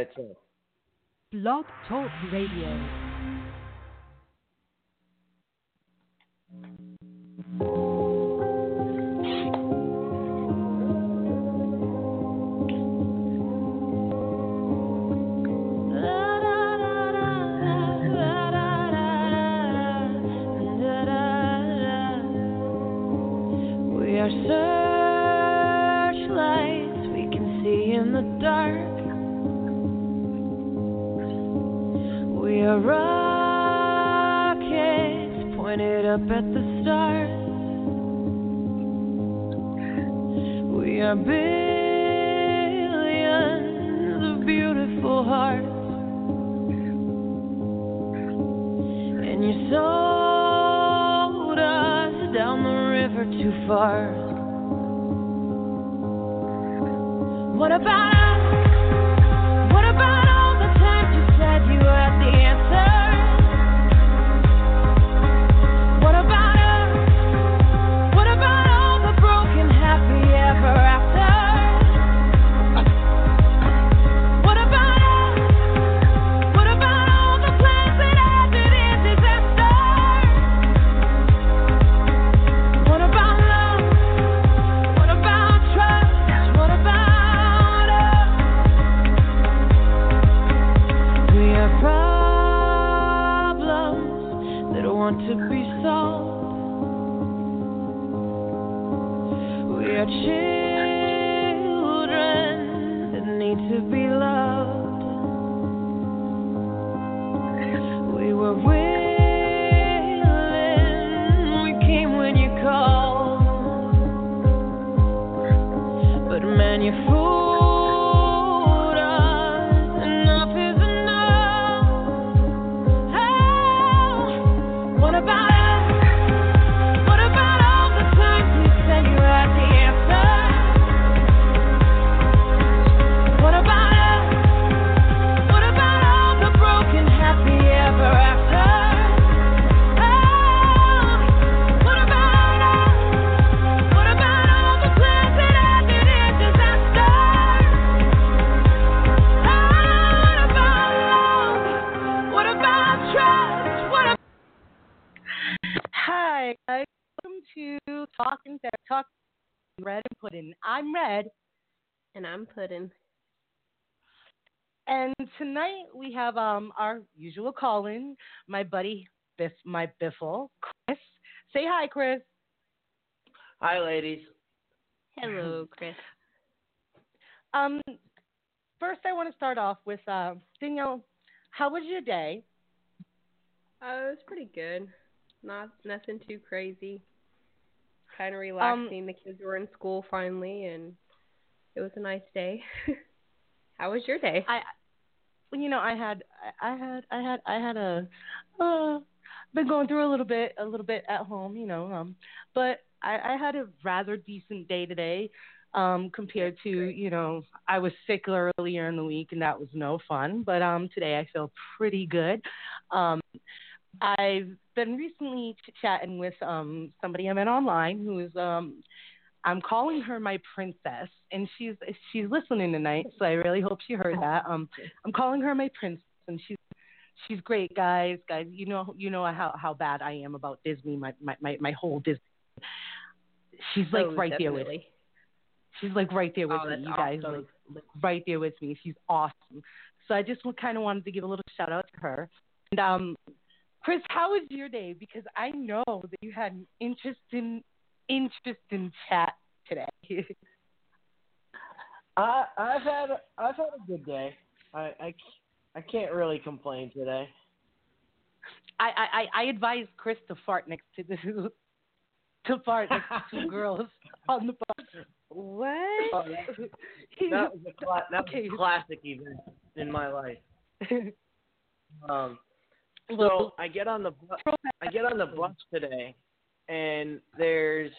by itself. Blog Talk Radio. Up at the stars. We are billions of beautiful hearts. And you sold us down the river too far. What about Puddin. I'm Red, And I'm Puddin. and tonight we have um our usual call-in, my buddy Biff, my Biffle, Chris. Say hi, Chris. Hi, ladies. Hello, Chris. Um, first I want to start off with uh, Danielle. How was your day? Uh, it was pretty good. Not nothing too crazy. Kind Um, of relaxing. the kids were in school finally, and it was a nice day. How was your day? I, you know, I had, I I had, I had, I had a, uh, been going through a little bit, a little bit at home, you know, um, but I, I had a rather decent day today, um, compared to, you know, I was sick earlier in the week and that was no fun, but um, today I feel pretty good. Um, I've been recently ch- chatting with um somebody I met online who is um I'm calling her my princess, and she's she's listening tonight, so I really hope she heard that. Um, I'm calling her my princess, and she's she's great, guys. Guys, you know you know how how bad I am about Disney, my my my, my whole Disney. She's like Oh, right there with definitely. she's like right there with Oh, me. You guys awesome. like, like right there with me. She's awesome. So I just kind of wanted to give a little shout out to her. And um, Chris, how was your day? Because I know that you had an interesting interesting chat today. I I've had I've had a good day. I I, I can't really complain today. I, I, I advise Chris to fart next to the to fart next to two girls on the bus. What? Oh, that, that was a cla- that was Okay. a classic event in my life. Um, so I get on the bu- I get on the bus today, and there's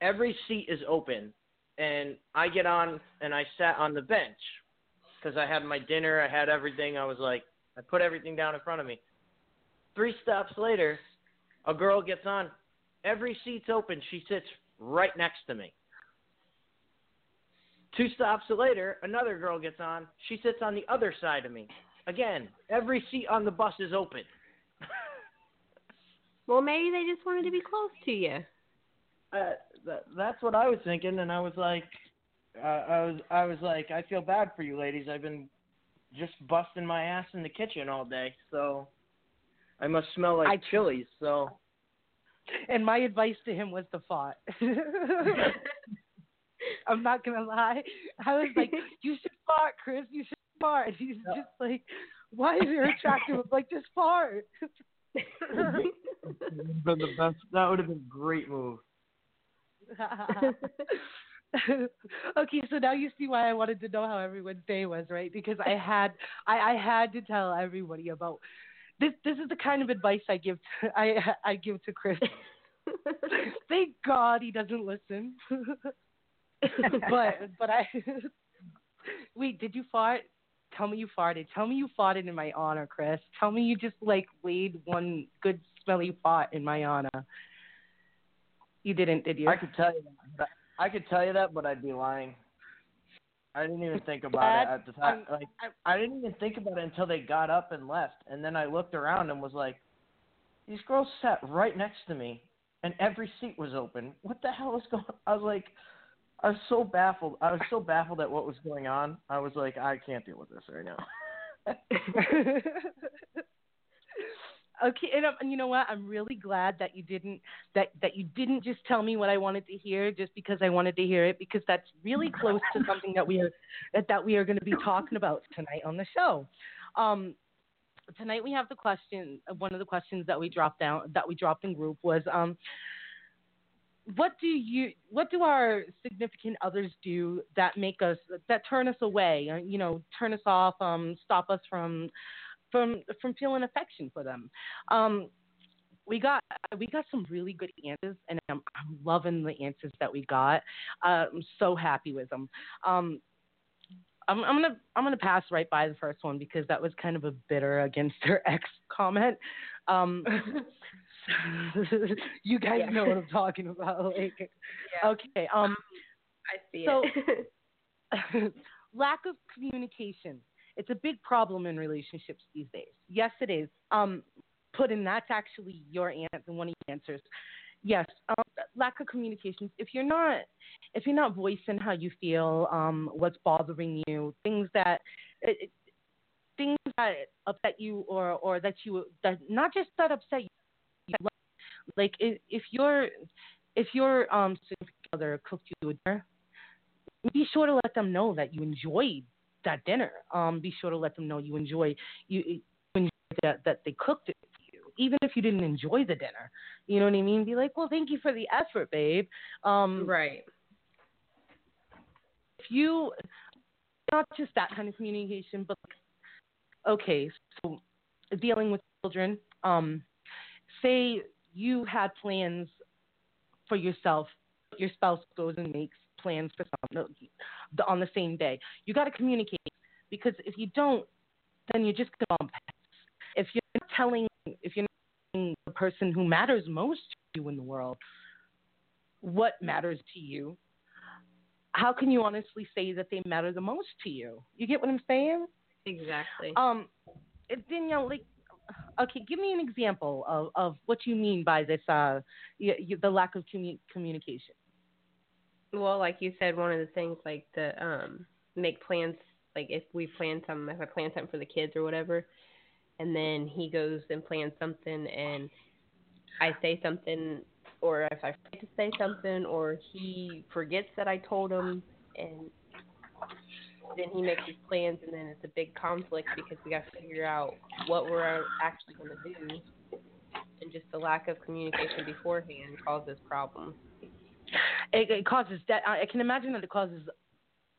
every seat is open, and I get on and I sat on the bench because I had my dinner, I had everything. I was like, I put everything down in front of me. Three stops later, a girl gets on. Every seat's open. She sits right next to me. two stops later, another girl gets on. She sits on the other side of me. Again, every seat on the bus is open. Well, maybe they just wanted to be close to you. uh, that, that's what I was thinking, and I was like, uh, I was, I was like, I feel bad for you, ladies. I've been just busting my ass in the kitchen all day, so I must smell like I- chilies. So And my advice to him was to fart. I'm not gonna lie. I was like, "You should fart, Chris. You should fart." He's just like, "Why is it attractive?" I'm like, "Just fart." been the best. That would have been a great move. okay, so now you see why I wanted to know how everyone's day was, right? Because I had I, I had to tell everybody about this. This is the kind of advice I give to, I I give to Chris. Thank God he doesn't listen. but but I wait. Did you fart? Tell me you farted. Tell me you farted in my honor, Chris. Tell me you just like laid one good smelly fart in my honor. You didn't, did you? I could tell you that. But I could tell you that, but I'd be lying. I didn't even think about Dad, it at the time. I'm- like I didn't even think about it until they got up and left, and then I looked around and was like, "These girls sat right next to me, and every seat was open. What the hell is going?" I was like, I was so baffled. I was so baffled at what was going on. I was like, I can't deal with this right now. okay, and, um, you know what? I'm really glad that you didn't that that you didn't just tell me what I wanted to hear just because I wanted to hear it because that's really close to something that we are that, that we are going to be talking about tonight on the show. Um, tonight we have the question. One of the questions that we dropped down that we dropped in group was um, what do you what do our significant others do that make us that turn us away uh, you know turn us off um stop us from from from feeling affection for them? Um we got we got some really good answers and i'm, I'm loving the answers that we got. Uh, i'm so happy with them. Um I'm, I'm gonna I'm gonna pass right by the first one because that was kind of a bitter against her ex comment. Um, you guys Yeah. know what I'm talking about. Like, Yeah. okay. Um, I see So- it. lack of communication. It's a big problem in relationships these days. Yes, it is. Um, Puddin that's actually your answer, one of your answers. Yes, um, lack of communication. If you're not, if you're not voicing how you feel, um, what's bothering you, things that, it, it- things that upset you, or or that you that not just that upset you, like if, if your if your um significant other cooked you a dinner, be sure to let them know that you enjoyed that dinner. Um, be sure to let them know you enjoy you, you enjoy that that they cooked it for you, even if you didn't enjoy the dinner. You know what I mean? Be like, well, thank you for the effort, babe. Um, right. if you not just that kind of communication, but okay, so dealing with children, um, say you had plans for yourself, your spouse goes and makes plans for something on the same day. You got to communicate because if you don't, then you're just going to bump heads. If you're not telling, if you're not telling the person who matters most to you in the world what matters to you, how can you honestly say that they matter the most to you? You get what I'm saying? Exactly. Um, Danielle, like, okay, give me an example of, of what you mean by this, uh, y y the lack of commu- communication. Well, like you said, one of the things like to um make plans. Like if we plan something, if I plan something for the kids or whatever, and then he goes and plans something, and I say something, or if I forget to say something, or he forgets that I told him, and then he makes his plans, and then it's a big conflict because we got to figure out what we're actually going to do, and just the lack of communication beforehand causes problems. It, it causes that. I can imagine that it causes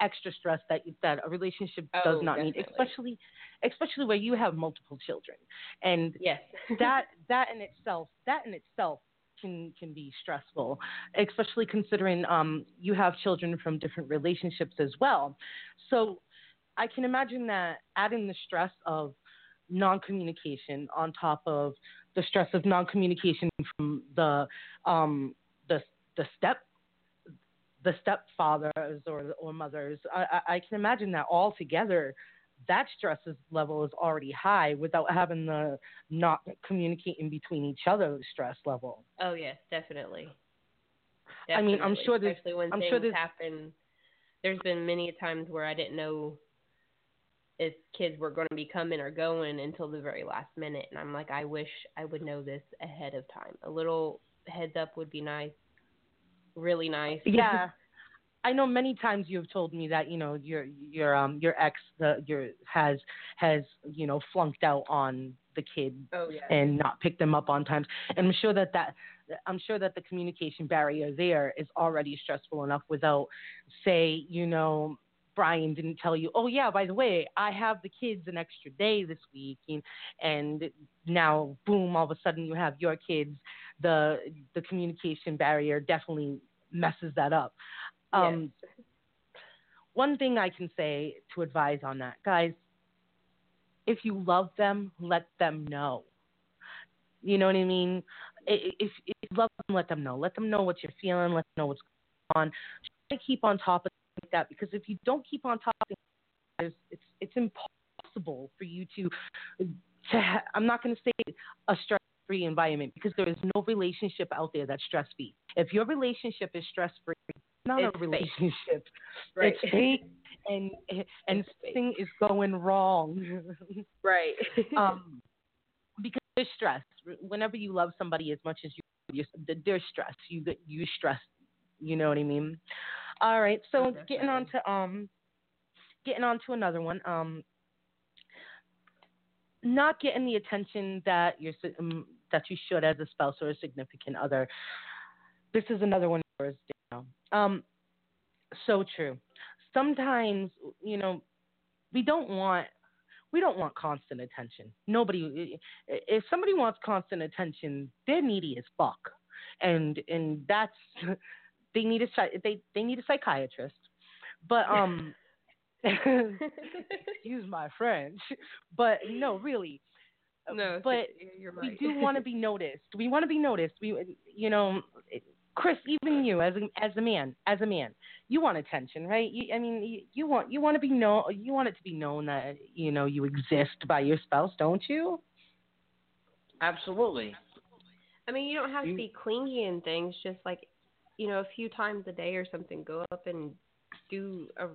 extra stress that that a relationship does Oh, not need, especially especially where you have multiple children, and Yes. that that in itself that in itself can can be stressful, especially considering um you have children from different relationships as well. So I can imagine that adding the stress of non-communication on top of the stress of non-communication from the um the the step the stepfathers or or mothers. I, I, I can imagine that all together, that stress level is already high without having the not communicating between each other stress level. Oh yes, definitely. I mean, I'm sure there's- especially when I'm things sure there's- happen. There's been many times where I didn't know if kids were going to be coming or going until the very last minute, and I'm like, I wish I would know this ahead of time. A little heads up would be nice, really nice. Yeah. I know many times you have told me that you know your your um your ex the your has has you know flunked out on the kid oh yeah. and not picked them up on times. And I'm sure that that I'm sure that the communication barrier there is already stressful enough without say, you know, Brian didn't tell you, oh yeah, by the way, I have the kids an extra day this week and, and now boom, all of a sudden you have your kids. The the communication barrier definitely messes that up. Um one thing I can say to advise on that, guys, if you love them, let them know. You know what I mean? If, if you love them, let them know. Let them know what you're feeling. Let them know what's going on. Try to keep on top of like that because if you don't keep on top of things, it's it's impossible for you to to. Ha- I'm not going to say a stress-free environment because there is no relationship out there that's stress-free. If your relationship is stress-free, it's not It's a fake. relationship. Right. It's fake and and fake. something is going wrong. right. um, because there's stress. Whenever you love somebody as much as you, there's stress. You get you stress. You know what I mean? All right. So getting on to um, getting on to another one. Um, not getting the attention that you're um, that you should as a spouse or a significant other. This is another one of yours, Danielle. Um, so true. Sometimes you know we don't want we don't want constant attention. Nobody, if somebody wants constant attention, they're needy as fuck, and and that's they need a they they need a psychiatrist. But um, excuse my French, but no, really. no, but you're we do want to be noticed. We want to be noticed. We, you know, Chris, even you as a as a man, as a man, you want attention, right? You, I mean, you, you want you want to be known. You want it to be known that you know you exist by your spouse, don't you? Absolutely. I mean, you don't have to be clingy and things. Just like, you know, a few times a day or something, go up and do a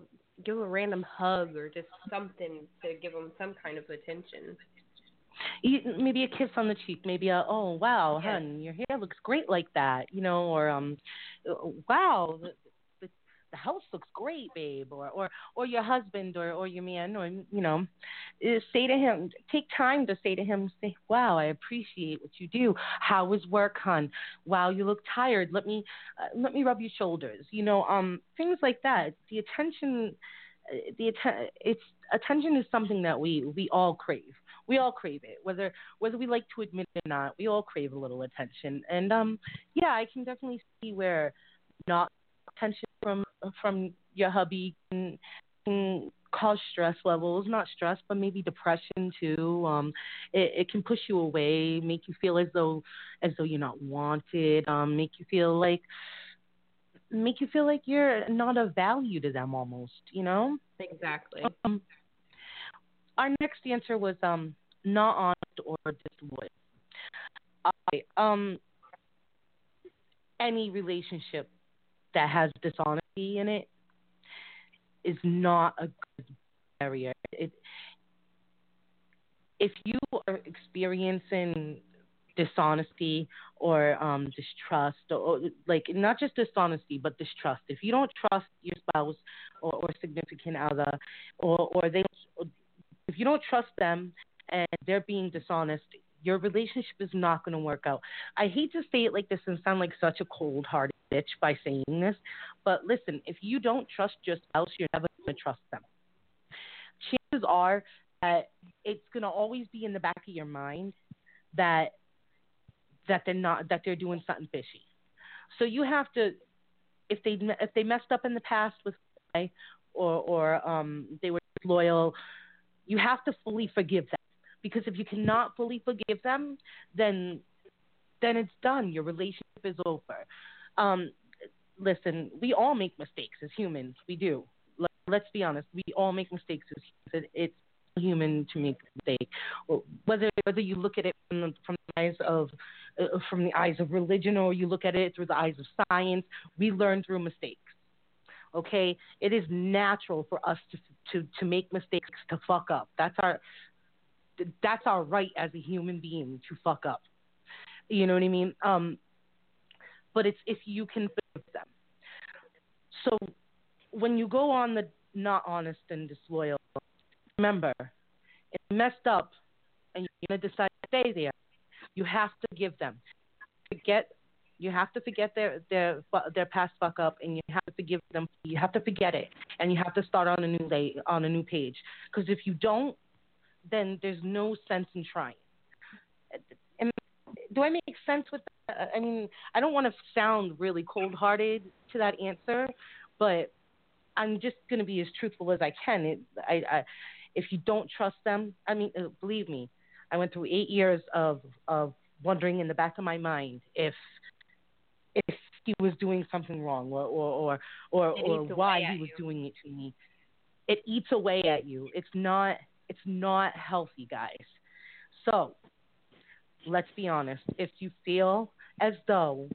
give a random hug or just something to give them some kind of attention. Maybe a kiss on the cheek, maybe a oh wow, Yes. hun, your hair looks great like that, you know, or um, wow, the, the, the house looks great, babe, or or or your husband or or your man, or you know, uh, say to him, take time to say to him, say, wow, I appreciate what you do. How was work, hun? Wow, you look tired. Let me uh, let me rub your shoulders, you know, um, things like that. The attention, uh, the atten- it's attention is something that we we all crave we all crave it whether whether we like to admit it or not we all crave a little attention. And um yeah i can definitely see where not attention from from your hubby can, can cause stress levels not stress but maybe depression too. Um it, it can push you away make you feel as though as though you're not wanted um make you feel like make you feel like you're not of value to them almost you know? Exactly. um, our next answer was um not honest or disloyal. I, um, any relationship that has dishonesty in it is not a good barrier. It, if you are experiencing dishonesty or um, distrust, or, or like not just dishonesty but distrust, if you don't trust your spouse or, or significant other, or or they, if you don't trust them and they're being dishonest, your relationship is not going to work out. I hate to say it like this and sound like such a cold hearted bitch by saying this, but listen, if you don't trust your spouse, you're never going to trust them. Chances are that it's going to always be in the back of your mind that that they're not that they're doing something fishy. So you have to if they if they messed up in the past with or or um they were loyal, you have to fully forgive them because if you cannot fully forgive them, then then it's done. Your relationship is over. Um, listen, we all make mistakes as humans. We do. Let, let's be honest. We all make mistakes as humans. It's human to make a mistake. Whether whether you look at it from the, from the eyes of uh, from the eyes of religion or you look at it through the eyes of science, we learn through mistakes. Okay, it is natural for us to to to make mistakes, to fuck up. That's our that's our right as a human being to fuck up. You know what I mean? Um, but it's if you can forgive them. So when you go on the not honest and disloyal, remember, it's messed up and you're gonna decide to stay there. You have to give them. Forget you have to forget their their their past fuck up, and you have forgive them. You have to forget it, and you have to start on a new lay, on a new page. Because if you don't, then there's no sense in trying. And do I make sense with that? I mean, I don't want to sound really cold-hearted to that answer, but I'm just going to be as truthful as I can. It, I, I, if you don't trust them, I mean, uh, believe me, I went through eight years of of wondering in the back of my mind if if he was doing something wrong or or or, or, or why he was you. doing it to me. It eats away at you. It's not it's not healthy, guys. So let's be honest. If you feel as though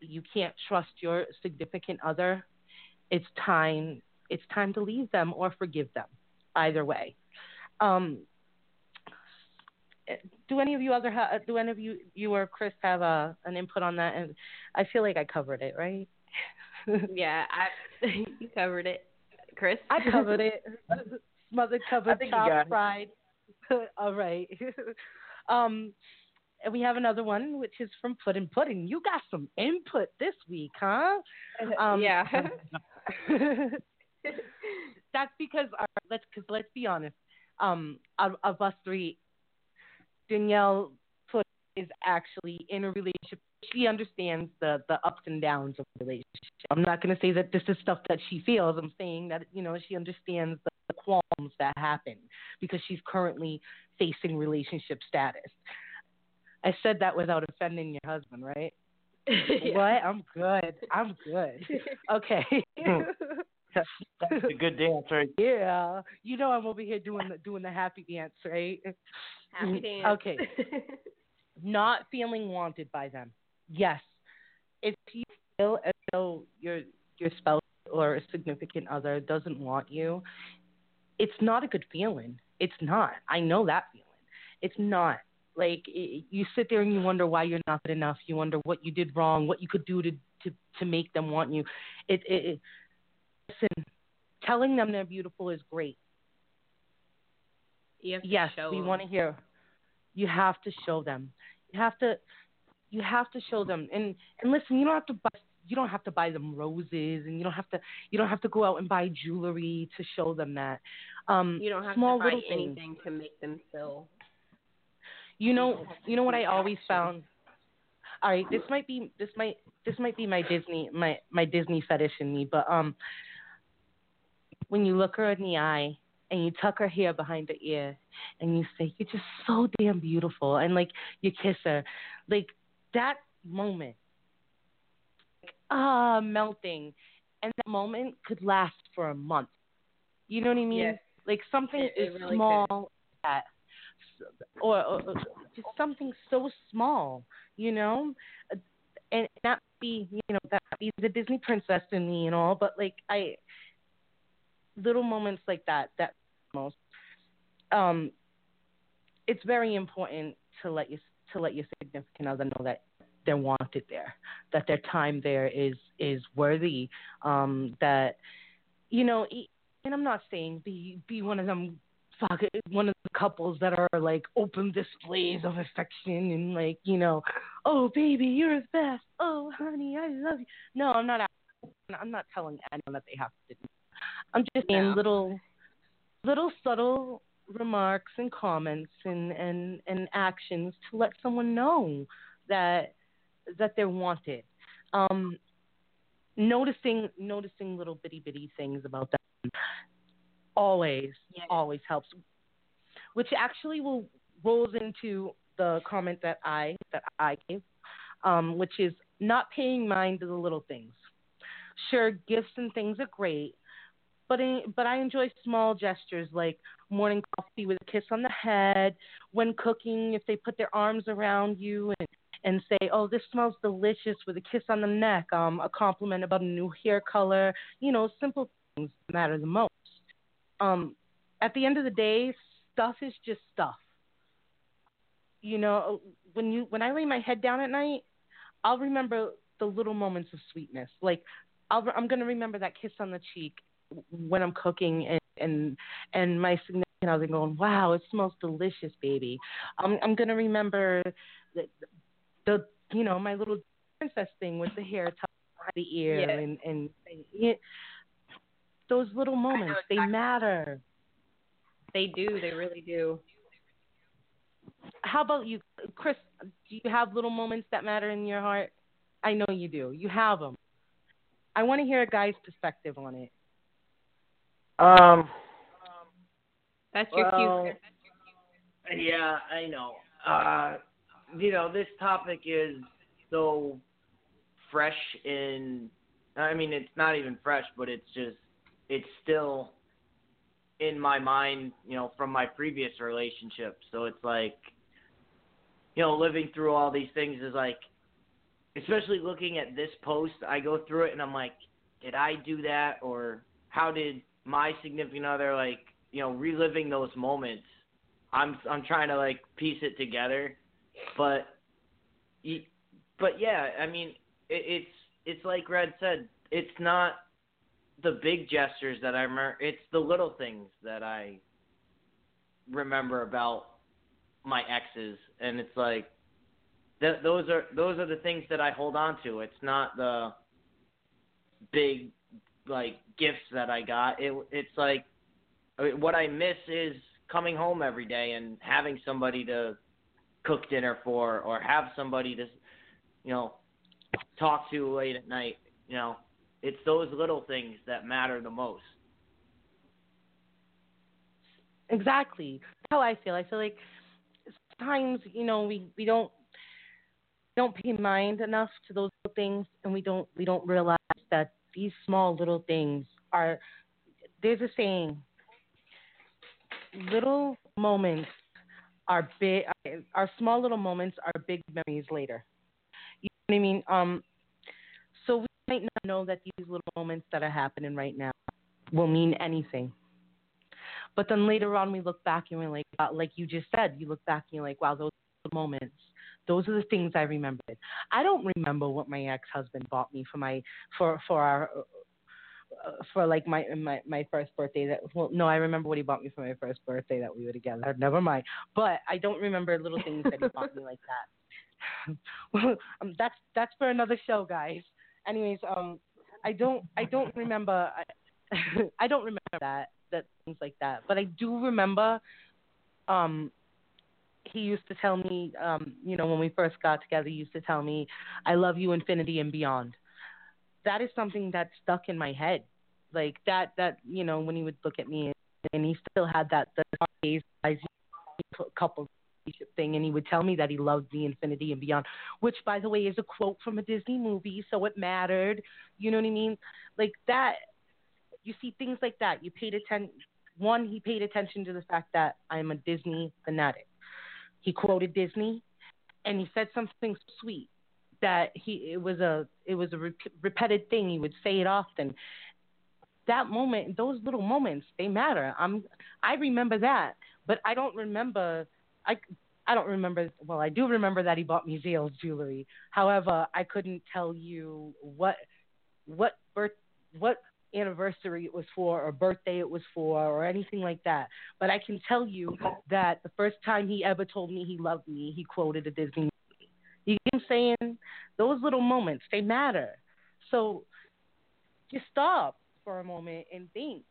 you can't trust your significant other, it's time it's time to leave them or forgive them. Either way. Um, do any of you other ha- do any of you you or Chris have a an input on that? And I feel like I covered it, right? yeah, I you covered it, Chris. I covered it. Mother covered chopped fried. All right. um, and we have another one, which is from Puddin' Pudding. You got some input this week, huh? Um, yeah. that's because our, let's cause let's be honest. Um, of, of us three, Danielle Put is actually in a relationship. She understands the the ups and downs of the relationship. I'm not going to say that this is stuff that she feels. I'm saying that you know she understands the, the qualms that happen because she's currently facing relationship status. I said that without offending your husband, right? yeah. What? I'm good. I'm good. Okay. That's a good dance, right? Yeah, you know I'm over here doing the doing the happy dance, right? Happy mm, dance. Okay. Not feeling wanted by them. Yes. If you feel as though your your spouse or a significant other doesn't want you, it's not a good feeling. It's not. I know that feeling. It's not. Like it, you sit there and you wonder why you're not good enough. You wonder what you did wrong, what you could do to to to make them want you. It, it, it listen, telling them they're beautiful is great. yes, we want to hear. You have to show them. You have to. You have to show them. And and listen, you don't have to buy. You don't have to buy them roses, and you don't have to. You don't have to go out and buy jewelry to show them that. Um, you don't have small to buy little anything to make them feel. You know. You know what I always found. All right, this might be this might this might be my Disney my my Disney fetish in me, but um, when you look her in the eye and you tuck her hair behind her ear and you say, You're just so damn beautiful and like you kiss her. Like that moment like, ah melting and that moment could last for a month. You know what I mean? Yes. Like something it, it is really small that or, or, or just something so small, you know? And not be, you know, that be the Disney princess in me and all, but like I little moments like that that most um it's very important to let you to let your significant other know that they're wanted there that their time there is is worthy um that you know and i'm not saying be be one of them one of the couples that are like open displays of affection and like you know oh baby you're the best. Oh honey i love you. No i'm not i'm not telling anyone that they have to I'm just saying No. little little subtle remarks and comments and, and, and actions to let someone know that that they're wanted. Um, noticing noticing little bitty bitty things about them always Yes. always helps. Which actually will rolls into the comment that I that I gave, um, which is not paying mind to the little things. Sure, gifts and things are great, but I, but I enjoy small gestures like morning coffee with a kiss on the head, when cooking, if they put their arms around you and and say, "Oh, this smells delicious," with a kiss on the neck, um, a compliment about a new hair color. You know, simple things matter the most. Um, at the end of the day, stuff is just stuff. You know, when you when I lay my head down at night, I'll remember the little moments of sweetness. Like I'll, I'm going to remember that kiss on the cheek when I'm cooking and and and my significant other going, "Wow, it smells delicious, baby." Um, I'm I'm going to remember the, the you know my little princess thing with the hair tucked behind the ear Yeah. and and it, those little moments they matter. They do. They really do. How about you, Chris? Do you have little moments that matter in your heart? I know you do. You have them. I want to hear a guy's perspective on it. Um. That's your Well, cue. yeah, I know. Uh, you know, this topic is so fresh in. I mean, it's not even fresh, but it's just, it's still in my mind, you know, from my previous relationship. So it's like, you know, living through all these things is like, especially looking at this post, I go through it and I'm like, did I do that or how did my significant other like, you know, reliving those moments? I'm I'm trying to like piece it together, but, but yeah, I mean, it, it's it's like Red said, it's not the big gestures that I remember. It's the little things that I remember about my exes, and it's like th- those are those are the things that I hold on to. It's not the big like gifts that I got. It it's like I mean, what I miss is coming home every day and having somebody to cook dinner for, or have somebody to, you know, talk to late at night. You know, it's those little things that matter the most. Exactly. That's how I feel. I feel like sometimes, you know, we, we don't don't pay mind enough to those things and we don't we don't realize that these small little things are there's a saying little moments are big our small little moments are big memories later. You know what I mean? Um so we might not know that these little moments that are happening right now will mean anything. But then later on, we look back and we're like, like you just said, you look back and you're like, wow, those moments. Those are the things I remembered. I don't remember what my ex-husband bought me for my for for our uh, for like my my my first birthday. That well, no, I remember what he bought me for my first birthday that we were together. Never mind. But I don't remember little things that he bought me like that. well, um, that's that's for another show, guys. Anyways, um, I don't I don't remember I, I don't remember that that things like that. But I do remember um he used to tell me, um, you know, when we first got together, he used to tell me, I love you infinity and beyond. That is something that stuck in my head. Like that that, you know, when he would look at me and he still had that the eyes couple thing and he would tell me that he loved the infinity and beyond which by the way is a quote from a disney movie so it mattered you know what i mean like that you see things like that. You paid attention. One, he paid attention to the fact that I'm a Disney fanatic. He quoted Disney, and he said something sweet that he it was a it was a rep- repeated thing. He would say it often. That moment, those little moments, they matter. I'm I remember that, but I don't remember. I I don't remember. Well, I do remember that he bought me Zales jewelry. However, I couldn't tell you what what birth what anniversary it was for or birthday it was for or anything like that. But I can tell you that the first time he ever told me he loved me, he quoted a Disney movie. You get what I'm saying? Those little moments, they matter. So just stop for a moment and think.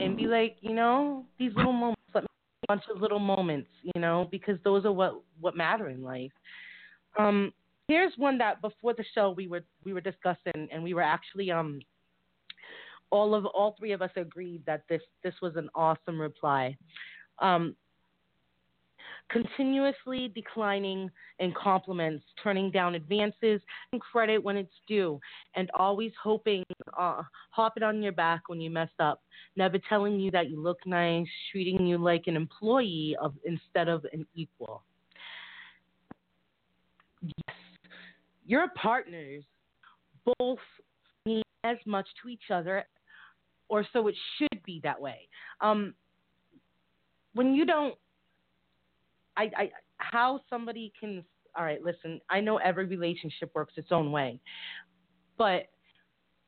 And be like, you know, these little moments, a bunch of little moments, you know, because those are what what matter in life. Um, here's one that before the show we were we were discussing and we were actually um all of all three of us agreed that this this was an awesome reply. Um, continuously declining in compliments, turning down advances and credit when it's due, and always hoping, uh, hopping on your back when you mess up, never telling you that you look nice, treating you like an employee of instead of an equal. Yes, your partners both mean as much to each other, or so it should be that way. Um, when you don't I, I how somebody can all right, listen, I know every relationship works its own way. But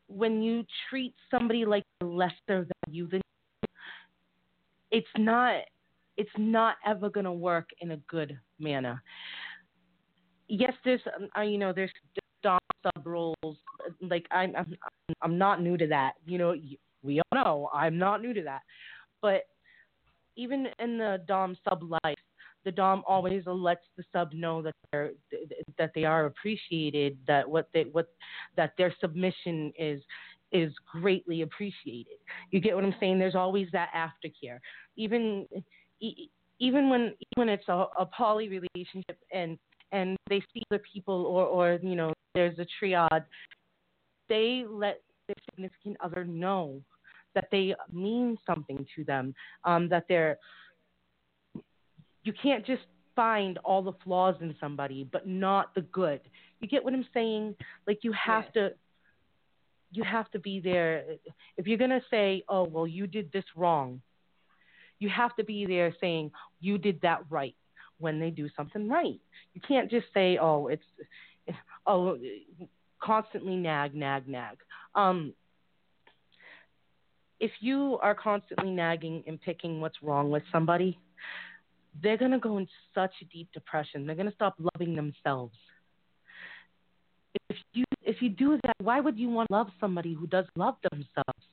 when you treat somebody like lesser than you then it's not it's not ever going to work in a good manner. Yes, there's uh, you know there's dom sub roles like I'm, I'm I'm not new to that. You know, we all know I'm not new to that. But even in the dom sub life, the dom always lets the sub know that they're that they are appreciated, that what they what that their submission is is greatly appreciated. You get what I'm saying? There's always that aftercare, even even when when it's a, a poly relationship and and they see other people or or you know there's a triad, they let their significant other know that they mean something to them, um, that they're you can't just find all the flaws in somebody but not the good. You get what I'm saying? Like you have yeah. to you have to be there if you're going to say, "Oh, well you did this wrong." You have to be there saying, "You did that right." When they do something right. You can't just say, "Oh, it's oh constantly nag nag nag." Um if you are constantly nagging and picking what's wrong with somebody, they're going to go in such a deep depression. They're going to stop loving themselves. If you if you do that, why would you want to love somebody who does love themselves?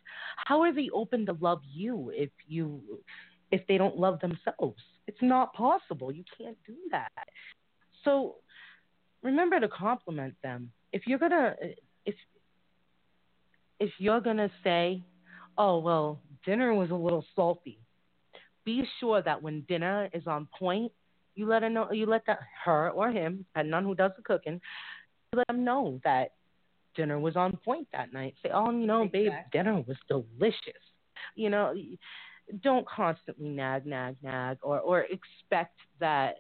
How are they open to love you if you if they don't love themselves? It's not possible. You can't do that. So remember to compliment them. If you're gonna if if you're gonna say, "Oh well, dinner was a little salty," be sure that when dinner is on point, you let her know. You let that her or him, depending none who does the cooking, you let them know that dinner was on point that night. Say, oh, you know, exactly. babe, dinner was delicious. You know, don't constantly nag, nag, nag, or or expect that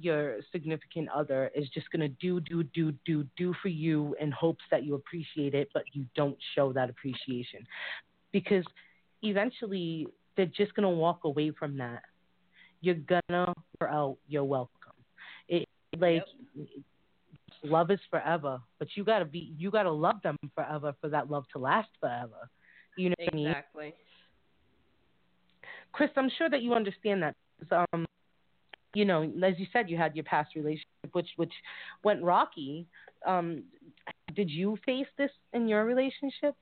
your significant other is just going to do, do, do, do, do for you in hopes that you appreciate it, but you don't show that appreciation. Because eventually they're just gonna walk away from that. You're gonna wear out your welcome. It like yep. love is forever, but you gotta be you gotta love them forever for that love to last forever. You know exactly. what I mean? Chris, I'm sure that you understand that. Um, you know, as you said, you had your past relationship, which which went rocky. Um, did you face this in your relationship?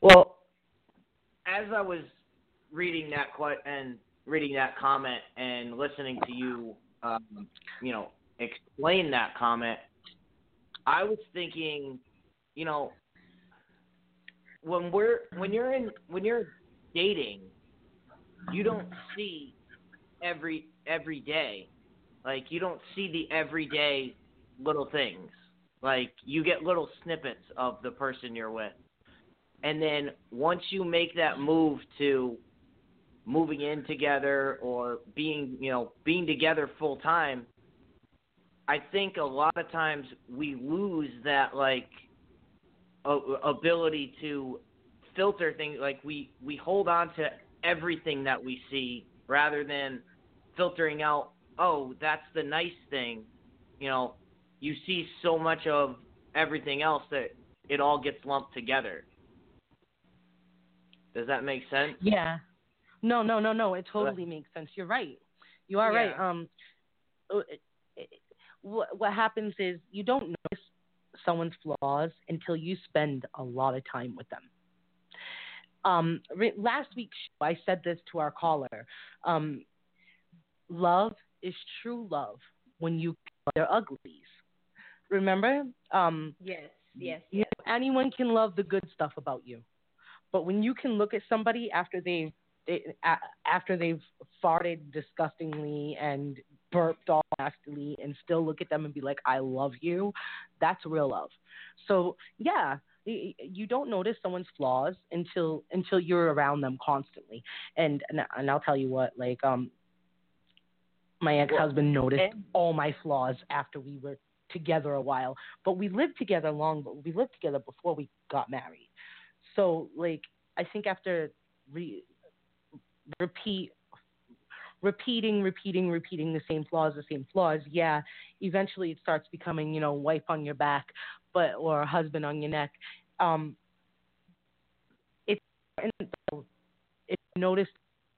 Well, as I was reading that quite and reading that comment and listening to you, um, you know, explain that comment, I was thinking, you know, when we're when you're in when you're dating, you don't see every every day, like you don't see the everyday little things. Like you get little snippets of the person you're with. And then once you make that move to moving in together or being you know being together full time i think a lot of times we lose that like ability to filter things. Like we we hold on to everything that we see rather than filtering out oh that's the nice thing you know you see so much of everything else that it all gets lumped together does that make sense? Yeah. No, no, no, no. It totally makes sense. You're right. You are yeah. right. Um, uh, what what happens is you don't notice someone's flaws until you spend a lot of time with them. Um, re- last week's show, I said this to our caller. Um, love is true love when you their uglies. Remember? Um, yes, yes. You know, anyone can love the good stuff about you. But when you can look at somebody after they they, a, after they've farted disgustingly and burped all nastily and still look at them and be like, I love you, that's real love. So yeah, you don't notice someone's flaws until until you're around them constantly. And and, and I'll tell you what, like um my ex husband noticed all my flaws after we were together a while. But we lived together long but we lived together before we got married. So like I think after re- repeat repeating, repeating, repeating the same flaws, the same flaws, yeah, eventually it starts becoming, you know, wife on your back, but or husband on your neck. Um, it's if notice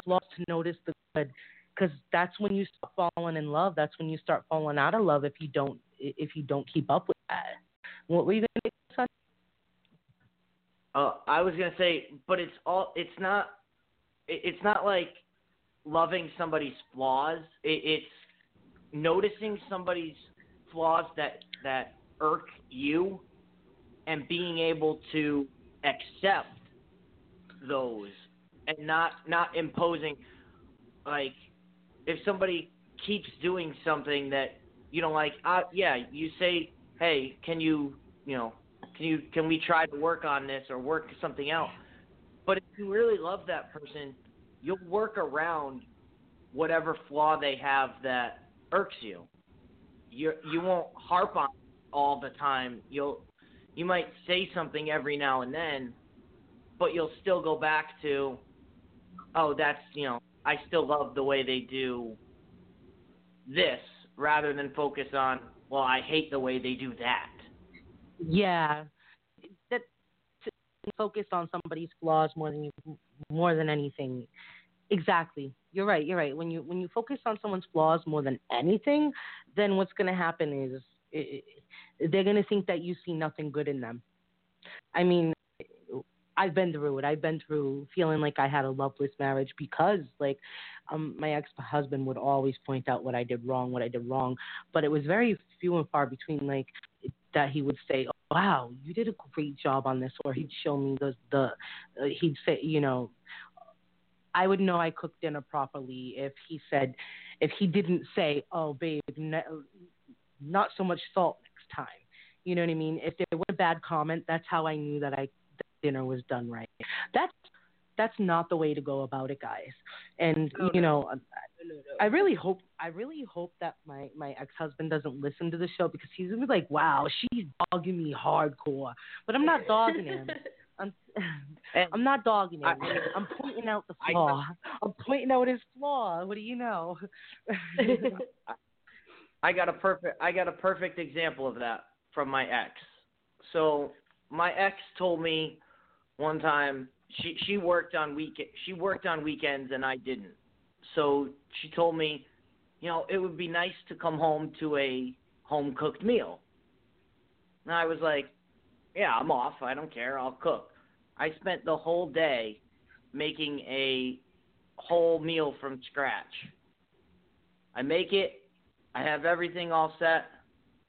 flaws to notice the good, because that's when you start falling in love. That's when you start falling out of love if you don't if you don't keep up with that. What were you gonna say? Uh, I was gonna say, but it's all. It's not. It's not like loving somebody's flaws. It, it's noticing somebody's flaws that that irk you, and being able to accept those, and not not imposing. Like, if somebody keeps doing something that you don't like, uh, yeah, you say, hey, can you, you know, can you can we try to work on this or work something out? But if you really love that person, you'll work around whatever flaw they have that irks you. You you won't harp on all the time. You'll you might say something every now and then, but you'll still go back to, oh, that's you know, I still love the way they do this, rather than focus on, well, I hate the way they do that. Yeah, focus on somebody's flaws more than you, more than anything. Exactly. You're right. You're right. When you when you focus on someone's flaws more than anything, then what's going to happen is it, they're going to think that you see nothing good in them. I mean, I've been through it. I've been through feeling like I had a loveless marriage because, like, um, my ex-husband would always point out what I did wrong, what I did wrong, but it was very few and far between, like, that he would say, oh, "Wow, you did a great job on this," or he'd show me the the uh, he'd say, you know, I would know I cooked dinner properly if he said, if he didn't say, "Oh, babe, not so much salt next time." You know what I mean? If there was a bad comment, that's how I knew that I that dinner was done right. That's that's not the way to go about it, guys. And Oh, you no. know, I really hope I really hope that my my ex husband doesn't listen to the show because he's gonna be like, "Wow, she's dogging me hardcore," but I'm not dogging him. I'm I'm not dogging him. I- I'm pointing out the I- flaw. I'm pointing out his flaw. What do you know? I got a perfect I got a perfect example of that from my ex. So my ex told me one time she she worked on week she worked on weekends and I didn't. So she told me, you know, it would be nice to come home to a home cooked meal. And I was like, yeah, I'm off. I don't care. I'll cook. I spent the whole day making a whole meal from scratch. I make it, I have everything all set.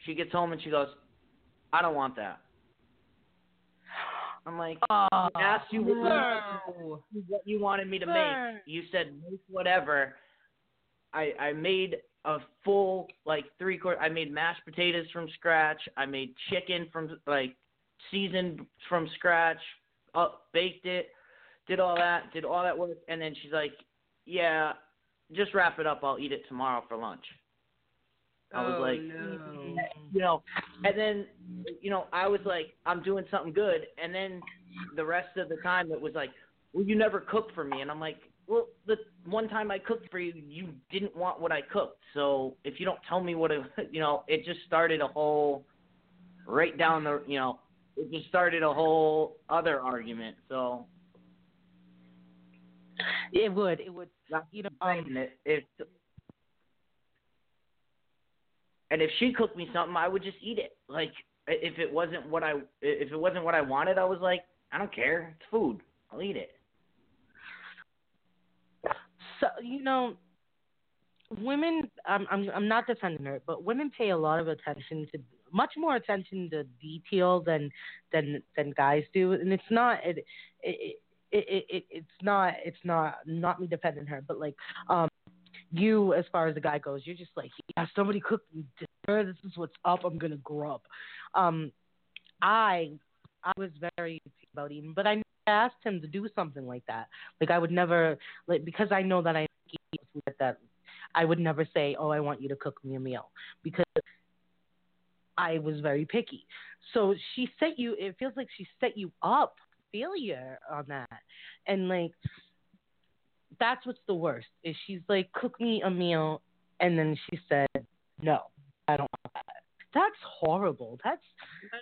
She gets home and she goes, I don't want that. I'm like, oh, I asked you what you, No. what you wanted me to make. You said make whatever. I I made a full like three quarter. I made mashed potatoes from scratch. I made chicken from like seasoned from scratch. Up baked it, did all that, did all that work, and then she's like, "Yeah, just wrap it up. I'll eat it tomorrow for lunch." I was oh, like, no. You know, and then, you know, I was like, I'm doing something good, and then the rest of the time it was like, well, you never cook for me, and I'm like, well, the one time I cooked for you, you didn't want what I cooked, so if you don't tell me what it, you know, it just started a whole, right down the, you know, it just started a whole other argument. So it would. It would. You know, fighting it. If and if she cooked me something, I would just eat it. Like if it wasn't what I if it wasn't what I wanted, I was like, I don't care. It's food. I'll eat it. So you know, women. I'm I'm I'm not defending her, but women pay a lot of attention to much more attention to detail than than than guys do, and it's not it. it it, it, it it's not it's not not me defending her, but like um you as far as the guy goes, you're just like yeah, somebody cooked me dinner. This is what's up. I'm gonna grow up. Um, I I was very about eating, but I asked him to do something like that. Like I would never like because I know that I eat that. I would never say, "Oh, I want you to cook me a meal," because I was very picky. So she set you. It feels like she set you up failure on that, and like that's what's the worst. Is she's like, "Cook me a meal," and then she said, "No, I don't want that." That's horrible. That's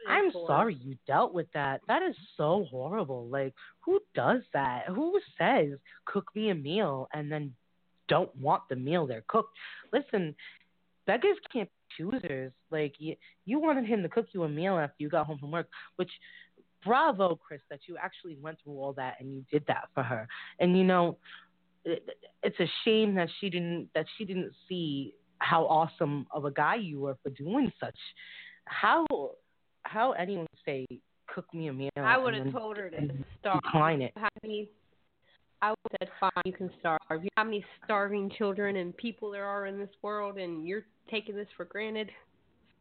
I'm sorry you dealt with that. That is so horrible. Like, who does that? Who says cook me a meal and then don't want the meal they're cooked? Listen, beggars can't be choosers. Like, you, you wanted him to cook you a meal after you got home from work, which bravo, Chris, that you actually went through all that and you did that for her. And you know, it, it's a shame that she didn't that she didn't see how awesome of a guy you were for doing such. How how anyone say cook me a meal? I would have told her to starve. decline it. How many? I would have said, fine, you can starve. You know how many starving children and people there are in this world, and you're taking this for granted?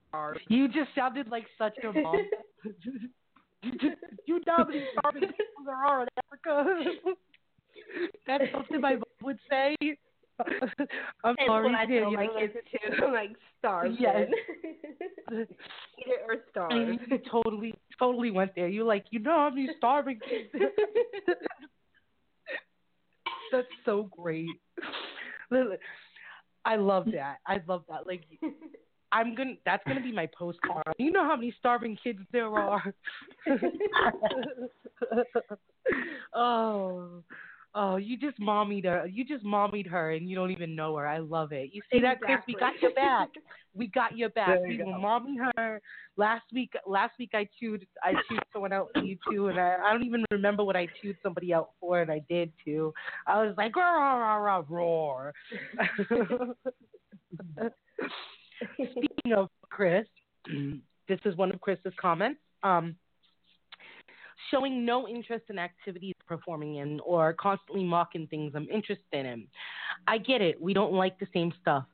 Starve. You just sounded like such a mom. you know how many starving people there are in Africa. That's something my mom would say. I'm That's sorry, what I tell my kids too. I'm like starve. Yes. then. Eat it or starve. And you totally, totally went there. You're like, you know how many starving kids. That's so great. I love that. I love that. Like, I'm gonna. That's gonna be my postcard. You know how many starving kids there are. oh, oh, you just mommied her. You just mommied her, and you don't even know her. I love it. You see that, Chris? We got your back. We got your back. We you will go. mommy her. Last week, last week I chewed. I chewed someone out for you too, and I, I don't even remember what I chewed somebody out for, and I did too. I was like, rah, rah, rah, roar. Speaking of Chris, this is one of Chris's comments. Um, showing no interest in activities performing in or constantly mocking things I'm interested in. I get it. We don't like the same stuff,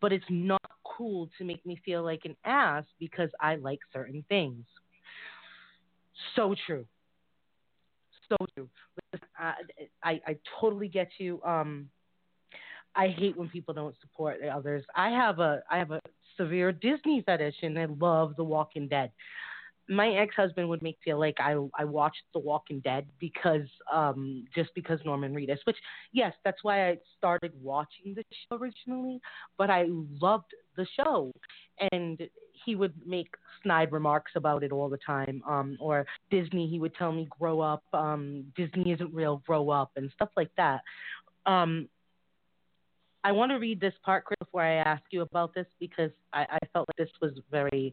but it's not cool to make me feel like an ass because I like certain things. So true. So true. I, I, I totally get you. Um, I hate when people don't support the others. I have a I have a severe Disney fetish and I love The Walking Dead. My ex husband would make feel like I I watched The Walking Dead because um just because Norman Reedus, which yes, that's why I started watching the show originally, but I loved the show and he would make snide remarks about it all the time. Um or Disney he would tell me grow up, um Disney isn't real, grow up and stuff like that. Um I want to read this part, Chris, before I ask you about this because I, I felt like this was very.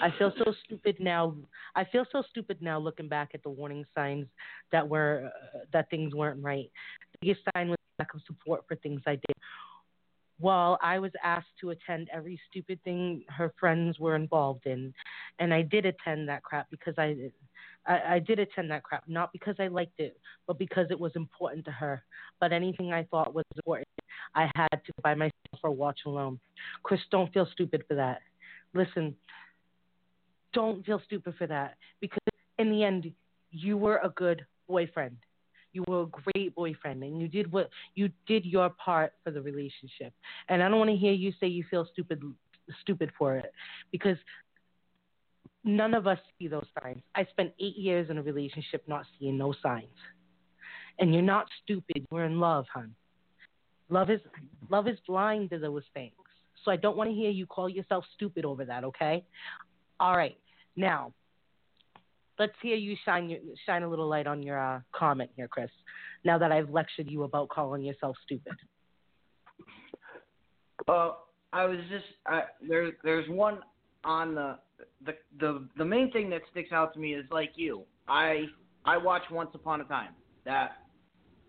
I feel so stupid now. I feel so stupid now looking back at the warning signs that were uh, that things weren't right. The biggest sign was lack of support for things I did. While I was asked to attend every stupid thing her friends were involved in, and I did attend that crap because I, I, I did attend that crap not because I liked it, but because it was important to her. But anything I thought was important I had to by myself or watch alone. Chris, don't feel stupid for that. Listen, don't feel stupid for that because in the end, you were a good boyfriend. You were a great boyfriend, and you did what you did your part for the relationship. And I don't want to hear you say you feel stupid, stupid for it, because none of us see those signs. I spent eight years in a relationship not seeing no signs, and you're not stupid. We're in love, hon. Love is love is blind to those things. So I don't want to hear you call yourself stupid over that, okay? All right. Now, let's hear you shine your, shine a little light on your uh, comment here, Chris. Now that I've lectured you about calling yourself stupid. Uh, I was just there. There's one on the the the the main thing that sticks out to me is like you. I I watch Once Upon a Time. That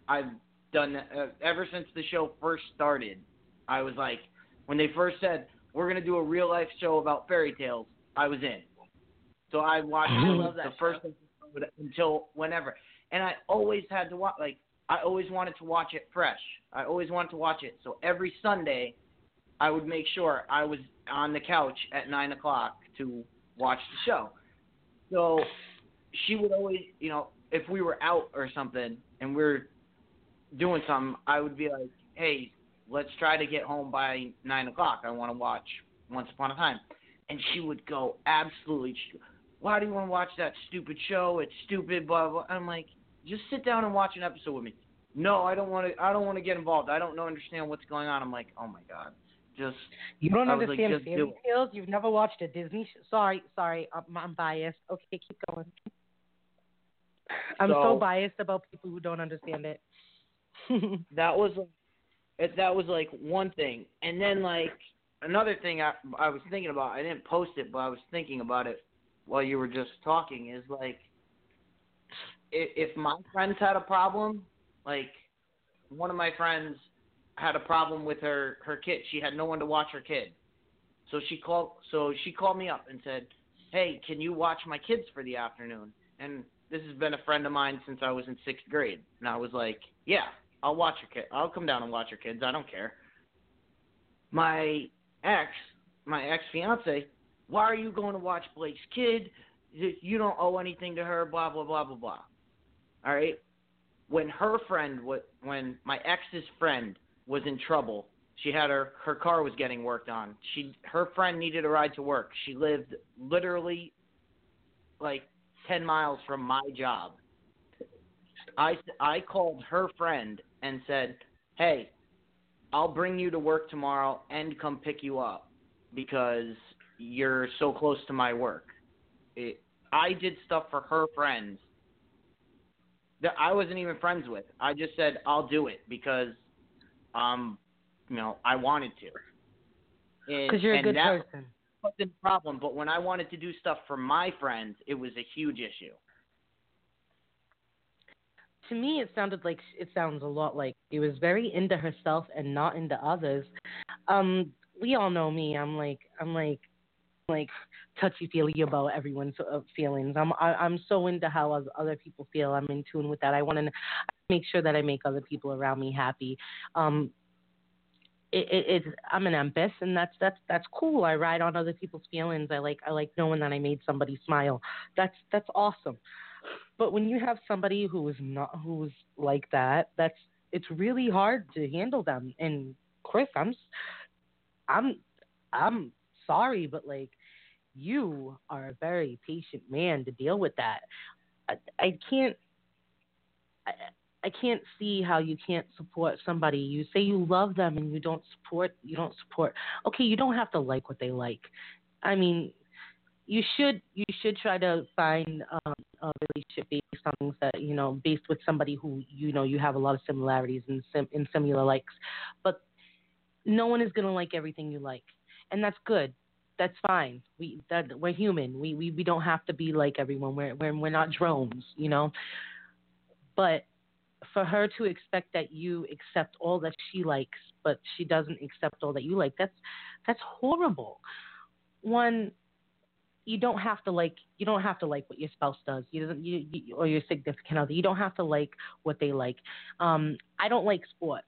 I've done uh, ever since the show first started. I was like, when they first said we're gonna do a real life show about fairy tales, I was in. So I watched I love the first episode until whenever. and I always had to watch. Like I always wanted to watch it fresh. I always wanted to watch it. So every Sunday, I would make sure I was on the couch at nine o'clock to watch the show. So she would always, you know, if we were out or something and we are doing something, I would be like, "Hey, let's try to get home by nine o'clock. I want to watch Once Upon a Time." And she would go absolutely. Why do you want to watch that stupid show? It's stupid. Blah blah. I'm like, just sit down and watch an episode with me. No, I don't want to. I don't want to get involved. I don't know understand what's going on. I'm like, oh my god, just. You don't understand like, fairy tales. You've never watched a Disney. Sh- sorry, sorry, I'm, I'm biased. Okay, keep going. I'm so, So- biased about people who don't understand it. that was it, that was like one thing, and then like another thing I I was thinking about. I didn't post it, but I was thinking about it while you were just talking. Is like if, if my friends had a problem, like one of my friends had a problem with her her kid. She had no one to watch her kid, so she called. So she called me up and said, "Hey, can you watch my kids for the afternoon?" And this has been a friend of mine since I was in sixth grade, and I was like, "Yeah, I'll watch your kid. I'll come down and watch your kids. I don't care." My ex, my ex fiance, why are you going to watch Blake's kid? You don't owe anything to her. Blah blah blah blah blah. All right. When her friend, when my ex's friend was in trouble, she had her her car was getting worked on. She her friend needed a ride to work. She lived literally like 10 miles from my job. I I called her friend and said, "Hey, I'll bring you to work tomorrow and come pick you up because you're so close to my work." It, I did stuff for her friends that I wasn't even friends with. I just said, "I'll do it because um, you know, I wanted to." And- Because you're a good that person. wasn't a problem, but when I wanted to do stuff for my friends, it was a huge issue. To me, it sounded like it sounds a lot like she was very into herself and not into others. Um, we all know me. I'm like I'm like like touchy feely about everyone's uh, feelings. I'm I, I'm so into how other people feel. I'm in tune with that. I want to make sure that I make other people around me happy. Um, it, it, it's I'm an empath, and that's that's that's cool. I ride on other people's feelings. I like I like knowing that I made somebody smile. That's that's awesome. But when you have somebody who is not who's like that, that's it's really hard to handle them. And Chris, I'm I'm I'm sorry, but like you are a very patient man to deal with that. I, I can't I, I can't see how you can't support somebody. You say you love them and you don't support you don't support. Okay, you don't have to like what they like. I mean, you should you should try to find um, a relationship based on things that you know based with somebody who you know you have a lot of similarities and sim- and similar likes. But no one is gonna like everything you like, and that's good. That's fine. We that we're human. We we, we don't have to be like everyone. We're we're we're not drones, you know. But for her to expect that you accept all that she likes, but she doesn't accept all that you like, that's that's horrible. One, you don't have to like you don't have to like what your spouse does. You doesn't you, you or your significant other. You don't have to like what they like. Um, I don't like sports.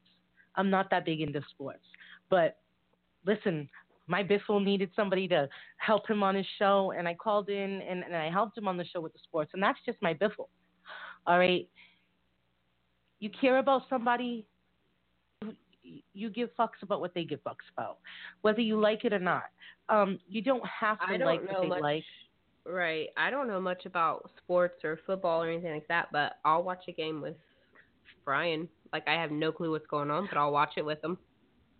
I'm not that big into sports, but listen. My Biffle needed somebody to help him on his show, and I called in and, and I helped him on the show with the sports, and that's just my Biffle. All right, you care about somebody, you give fucks about what they give fucks about, whether you like it or not. Um, you don't have to don't like what they much. like. Right. I don't know much about sports or football or anything like that, but I'll watch a game with Brian. Like I have no clue what's going on, but I'll watch it with him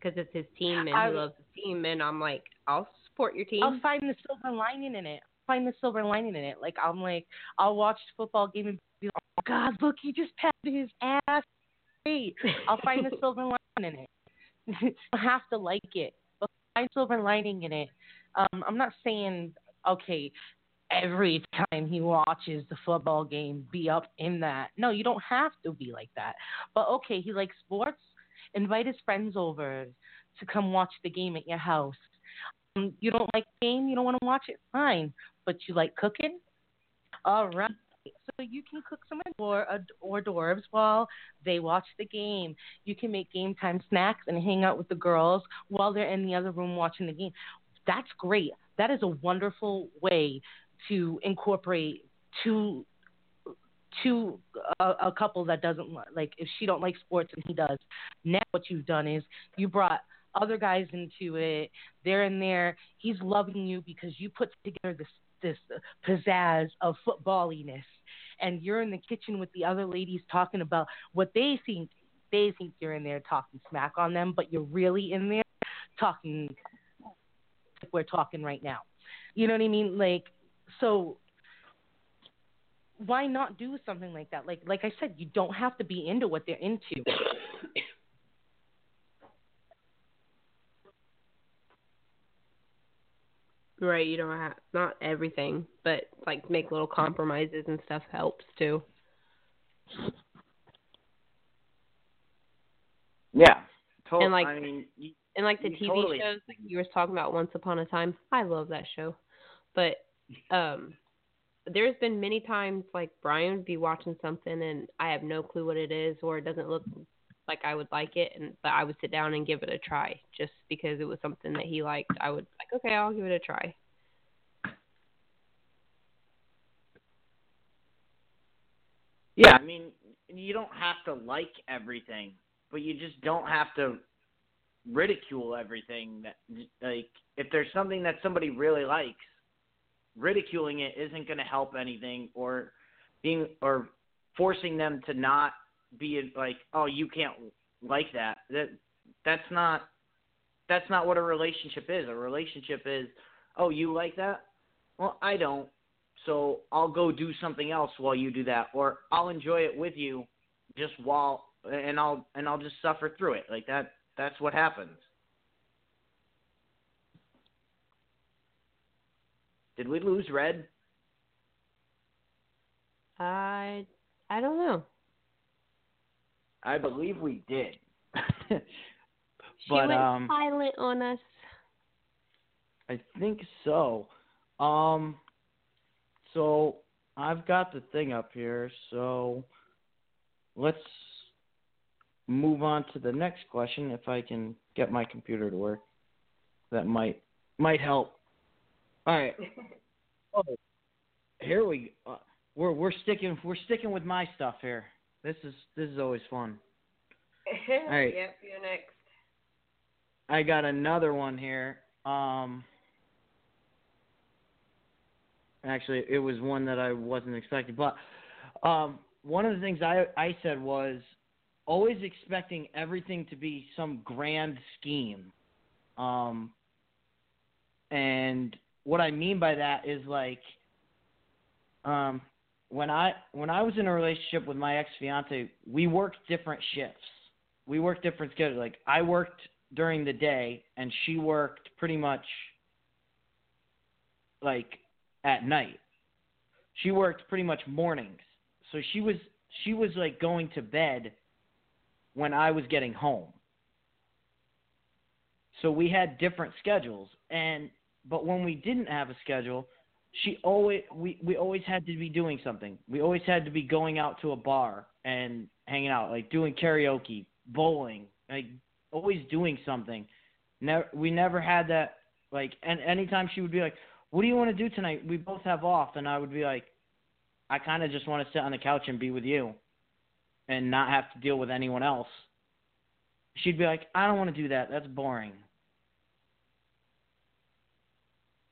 because it's his team and I- he loves his team, and I'm like, I'll support your team. I'll find the silver lining in it. Find the silver lining in it. Like I'm like, I'll watch the football game and be like, oh God, look, he just patted his ass. Great. I'll find the silver lining in it. don't have to like it, but find silver lining in it. Um, I'm not saying okay, every time he watches the football game, be up in that. No, you don't have to be like that. But okay, he likes sports. Invite his friends over to come watch the game at your house. Um, you don't like game, you don't want to watch it, fine. But you like cooking? All right. So you can cook some hors hors d'oeuvres while they watch the game. You can make game time snacks and hang out with the girls while they're in the other room watching the game. That's great. That is a wonderful way to incorporate two to a, a couple that doesn't li- like if she don't like sports and he does. Now what you've done is you brought other guys into it. They're in there. He's loving you because you put together this this pizzazz of footballiness, and you're in the kitchen with the other ladies talking about what they think. They think you're in there talking smack on them, but you're really in there talking. Like we're talking right now. You know what I mean? Like so why not do something like that? Like like I said, you don't have to be into what they're into. Right, you don't have not everything, but like make little compromises and stuff helps too. Yeah. Totally. And, like, I mean, you, And like the TV totally- shows, like you were talking about Once Upon a Time, I love that show. But um there's been many times like Brian would be watching something and I have no clue what it is or it doesn't look like I would like it and but I would sit down and give it a try just because it was something that he liked. I would like, okay, I'll give it a try. yeah. I mean, you don't have to like everything, but you just don't have to ridicule everything. That like, if there's something that somebody really likes, ridiculing it isn't going to help anything, or being or forcing them to not be like, oh, you can't like that. That that's not that's not what a relationship is. A relationship is, oh, you like that? Well, I don't. So I'll go do something else while you do that, or I'll enjoy it with you, just while, and I'll and I'll just suffer through it. Like that. That's what happens. Did we lose Red? I I don't know. I believe we did. She but went um, silent on us. I think so. Um, so I've got the thing up here. So let's move on to the next question. If I can get my computer to work, that might might help. All right. Oh, here we uh, we're we're sticking we're sticking with my stuff here. This is this is always fun. right. Yep, you're next. I got another one here. Um, actually, it was one that I wasn't expecting, but um, one of the things I I said was always expecting everything to be some grand scheme. Um, and what I mean by that is like, um, when I when I was in a relationship with my ex fiance, we worked different shifts. We worked different schedules. Like I worked during the day and she worked pretty much like at night. She worked pretty much mornings. So she was she was like going to bed when I was getting home. So we had different schedules and but when we didn't have a schedule, she always we we always had to be doing something. We always had to be going out to a bar and hanging out, like doing karaoke, bowling, like always doing something. Never we never had that like and anytime she would be like, "What do you want to do tonight? We both have off." And I would be like, "I kind of just want to sit on the couch and be with you and not have to deal with anyone else." She'd be like, "I don't want to do that. That's boring."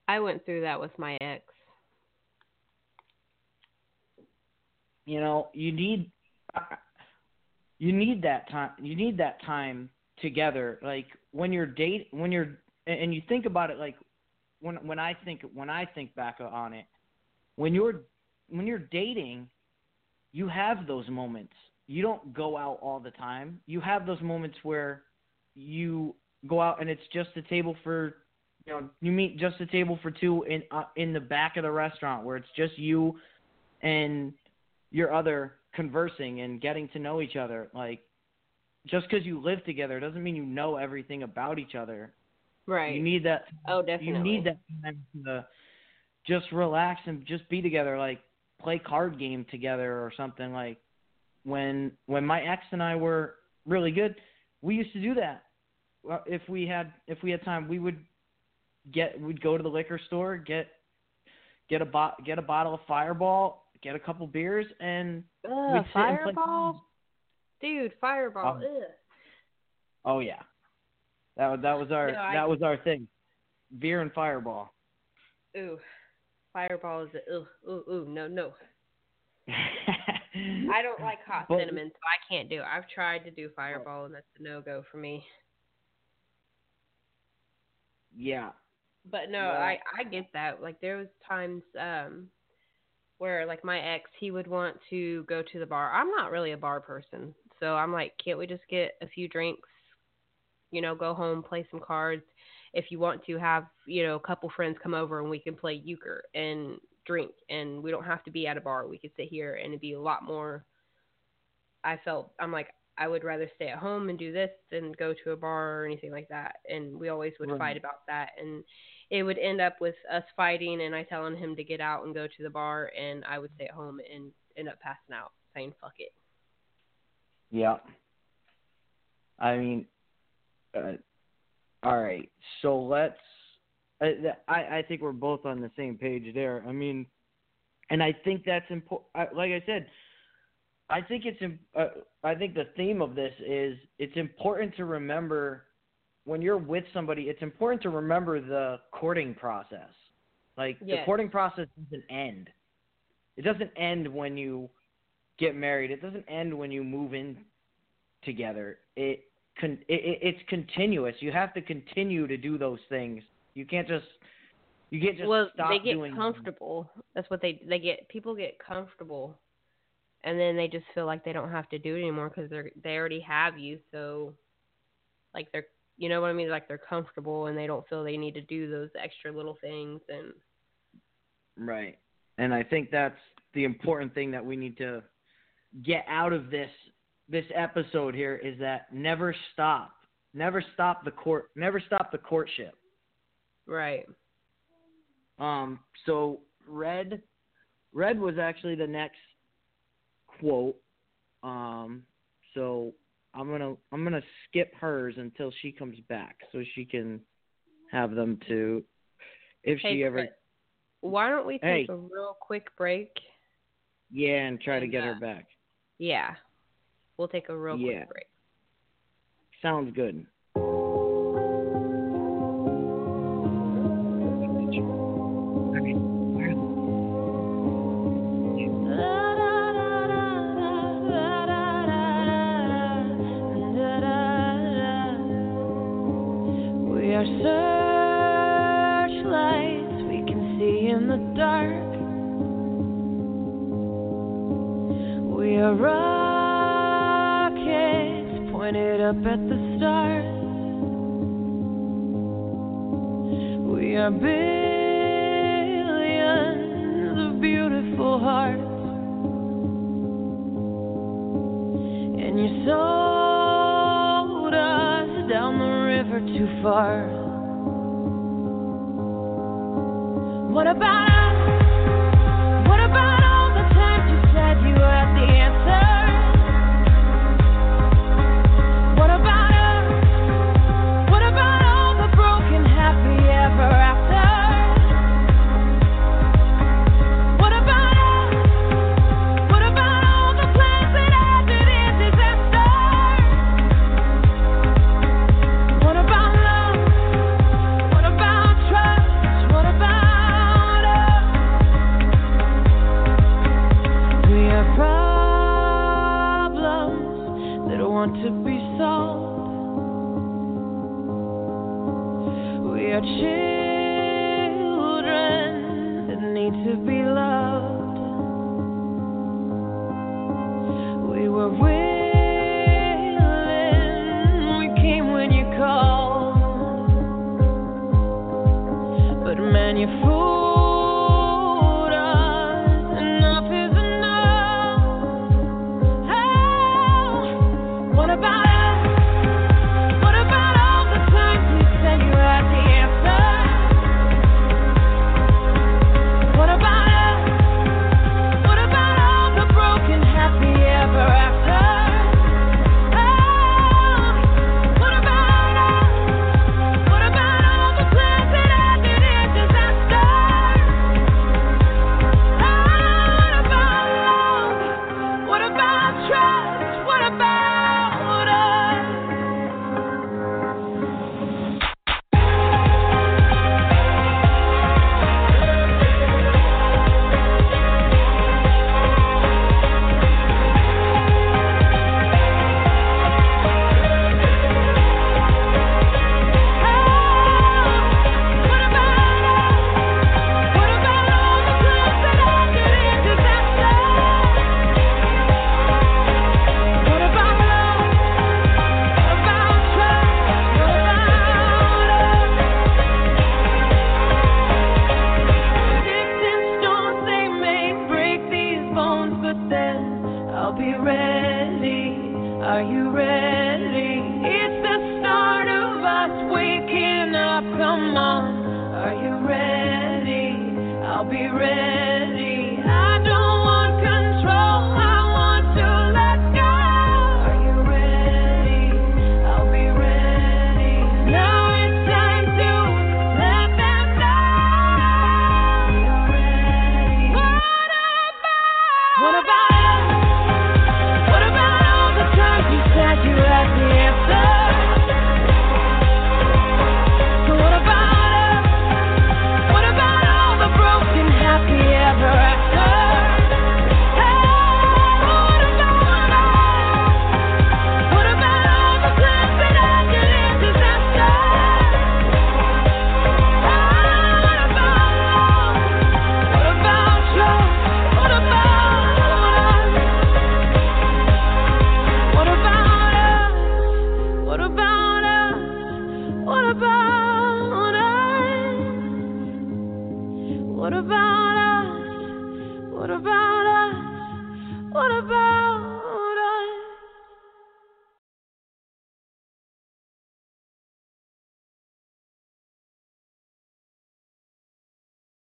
I went through that with my ex. you know you need you need that time you need that time together. Like when you're date when you're and you think about it like when when i think when i think back on it when you're when you're dating you have those moments. You don't go out all the time. You have those moments where you go out and it's just a table for you know you meet just a table for two in uh, in the back of the restaurant where it's just you and your other conversing and getting to know each other. Like, just because you live together doesn't mean you know everything about each other. Right. You need that. oh, definitely. You need that time to just relax and just be together. Like play card game together or something like when when my ex and I were really good, we used to do that. If we had if we had time, we would get we'd go to the liquor store, get get a bo- get a bottle of Fireball, get a couple beers, and Ugh, we'd sit and play fireball, dude, fireball. Um. Oh yeah, that was that was our No, I- that was our thing, beer and Fireball. Ooh, fireball is a ooh ooh ooh no no. I I don't like hot But- cinnamon, so I can't do it. I've tried to do fireball, and that's a no go for me. Yeah, But no. I I get that. Like there was times um where like my ex he would want to go to the bar. I'm not really a bar person. So I'm like, can't we just get a few drinks? You know, go home, play some cards. If you want to have, you know, a couple friends come over and we can play euchre and drink and we don't have to be at a bar. We could sit here and it'd be a lot more I felt I'm like I would rather stay at home and do this than go to a bar or anything like that. And we always would Right. fight about that and it would end up with us fighting and I telling him to get out and go to the bar and I would stay at home and end up passing out saying fuck it. yeah. I mean, uh, all right. So let's. I, I I think we're both on the same page there. I mean, and I think that's important. Like I said, I think it's. Uh, I think the theme of this is it's important to remember when you're with somebody. It's important to remember the courting process. Like the courting process doesn't end. It doesn't end when you get married. It doesn't end when you move in together. It con- it, it it's continuous. You have to continue to do those things. You can't just you can't just well, stop they get doing them. comfortable. That's what they they get. People get comfortable, and then they just feel like they don't have to do it anymore because they're they already have you. So, like they're you know what I mean? Like they're comfortable and they don't feel they need to do those extra little things. And Right. And I think that's the important thing that we need to get out of this this episode here is that never stop. Never stop the court never stop the courtship. right, Um so red red was actually the next quote. Um so I'm going to I'm to skip hers until she comes back so she can have them to if hey, she ever Chris, why don't we Hey. take a real quick break? yeah and try to And, get her uh, back. Yeah, we'll take a real Yeah. quick break. Sounds good.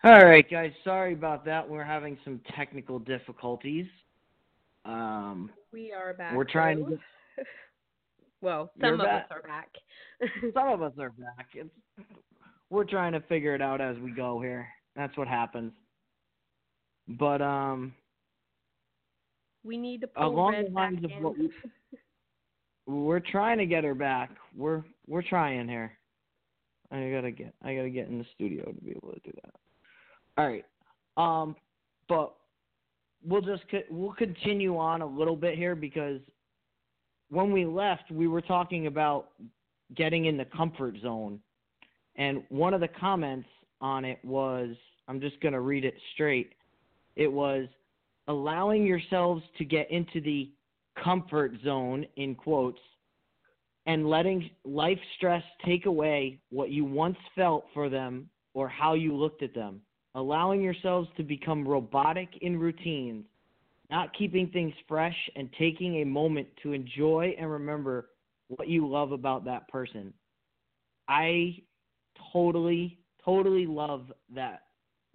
All right, guys. Sorry about that. We're having some technical difficulties. Um, We are back. We're trying to get- well, You're some of back. us are back. some of us are back. It's, we're trying to figure it out as we go here. That's what happens. But um, we need to pull along Red the lines of in. what we, we're trying to get her back. We're we're trying here. I gotta get I gotta get in the studio to be able to do that. All right. Um, but we'll just we'll continue on a little bit here because when we left, we were talking about getting in the comfort zone, and one of the comments on it was I'm just gonna read it straight. It was allowing yourselves to get into the comfort zone in quotes and letting life stress take away what you once felt for them or how you looked at them allowing yourselves to become robotic in routines not keeping things fresh and taking a moment to enjoy and remember what you love about that person i totally totally love that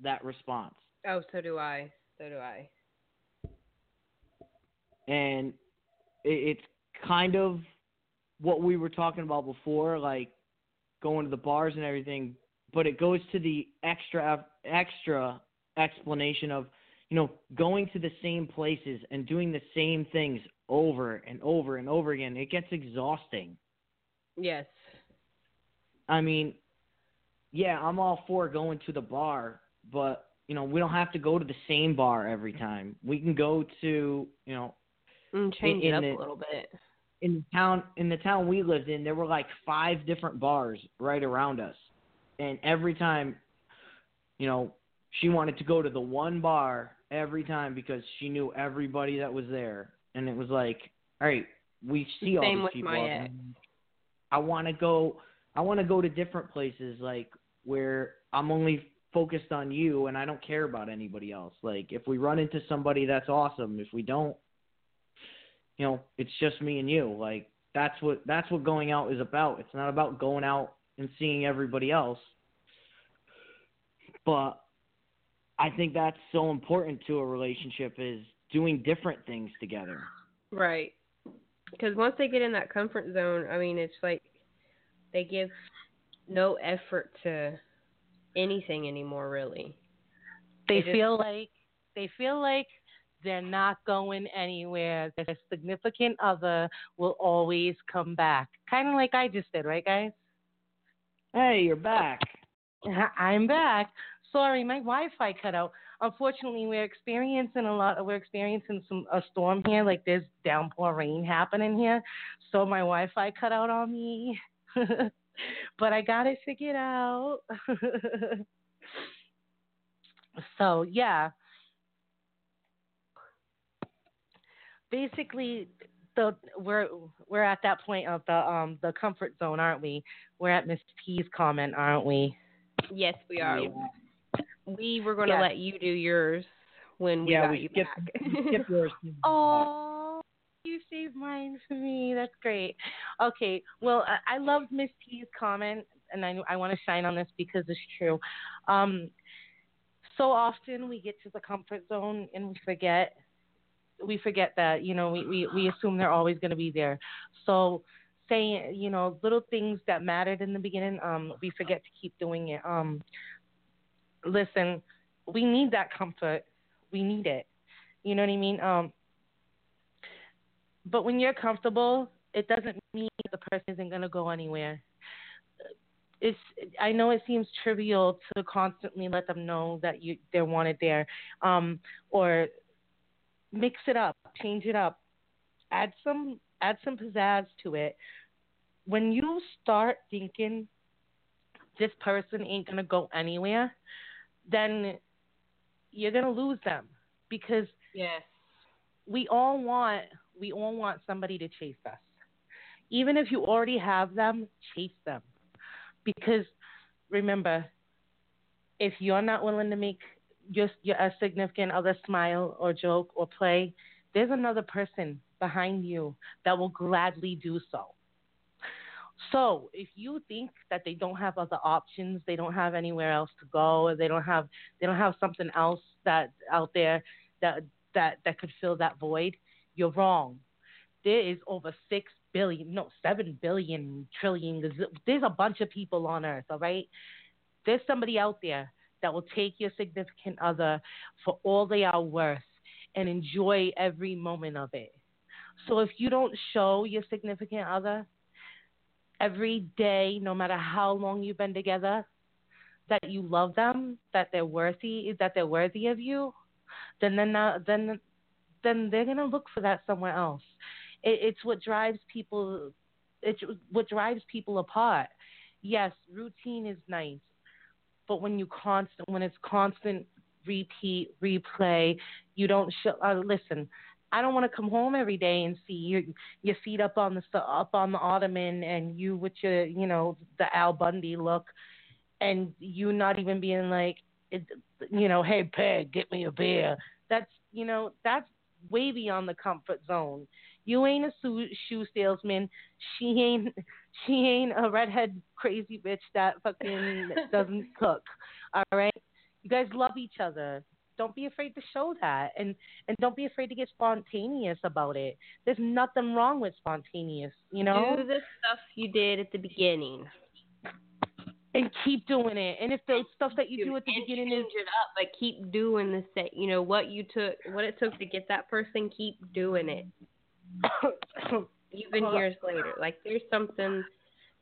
that response Oh, so do I. So do I. and it's kind of what we were talking about before, like going to the bars and everything. But it goes to the extra extra explanation of you know going to the same places and doing the same things over and over and over again. It gets exhausting. Yes. I mean, yeah, I'm all for going to the bar, but you know we don't have to go to the same bar every time. We can go to you know Mm, change in it up the- a little bit. in the town in the town we lived in there were like five different bars right around us and every time you know she wanted to go to the one bar every time because she knew everybody that was there and it was like all right we see all these with people my ex. i want to go i want to go to different places like where i'm only focused on you and i don't care about anybody else like if we run into somebody that's awesome if we don't you know, it's just me and you. Like that's what that's what going out is about. It's not about going out and seeing everybody else. But I think that's so important to a relationship is doing different things together. Right. Because once they get in that comfort zone, I mean, it's like they give no effort to anything anymore, really. They They just- feel like they feel like they're not going anywhere. Their significant other will always come back. Kind of like I just did, right, guys? Hey, you're back. I'm back. Sorry, my Wi-Fi cut out. Unfortunately, we're experiencing a lot. We're experiencing some a storm here. Like there's downpour rain happening here, so my Wi-Fi cut out on me. but I got it figured out. so yeah, basically, the we're we're at that point of the um the comfort zone, aren't we? We're at Miss T's comment, aren't we? Yes, we are. Yeah. We were going to let you do yours when we yeah, got we you skipped, back. we skipped yours. Oh, you saved mine for me. That's great. Okay. Well, I, I loved Miss T's comment. and I I want to shine on this because it's true. Um, so often we get to the comfort zone and we forget we forget that you know we we, we assume they're always going to be there. So saying you know little things that mattered in the beginning, um, we forget to keep doing it. Um, listen, we need that comfort. We need it. You know what I mean? Um, but when you're comfortable, it doesn't mean the person isn't going to go anywhere. It's I know it seems trivial to constantly let them know that you they're wanted there, um, or mix it up, change it up, add some add some pizzazz to it. When you start thinking this person ain't gonna go anywhere, then you're gonna lose them because Yes. we all want we all want somebody to chase us. Even if you already have them, chase them. Because remember, if you're not willing to make just your a significant other smile or joke or play, there's another person behind you that will gladly do so. So if you think that they don't have other options, they don't have anywhere else to go, or they don't have they don't have something else that out there that that that could fill that void, you're wrong. There is over six billion, no, seven billion trillion. There's a bunch of people on Earth. All right, there's somebody out there that will take your significant other for all they are worth and enjoy every moment of it. So if you don't show your significant other every day, no matter how long you've been together, that you love them, that they're worthy, that they're worthy of you, then they're then then they're gonna look for that somewhere else. It, it's what drives people. It's what drives people apart. Yes, routine is nice, but when you constant, when it's constant repeat, replay, you don't show. Uh, listen, I don't want to come home every day and see your your feet up on the up on the ottoman and you with your you know the Al Bundy look, and you not even being like, you know, hey Peg, get me a beer. That's you know that's way beyond the comfort zone. You ain't a su- shoe salesman. She ain't she ain't a redhead crazy bitch that fucking doesn't cook. All right, you guys love each other. Don't be afraid to show that, and and don't be afraid to get spontaneous about it. There's nothing wrong with spontaneous, you know. Do the stuff you did at the beginning. and keep doing it. And if the stuff that you do at the beginning is it up, but keep doing the same. You know what you took, what it took to get that person. Keep doing it, even years later. Like there's something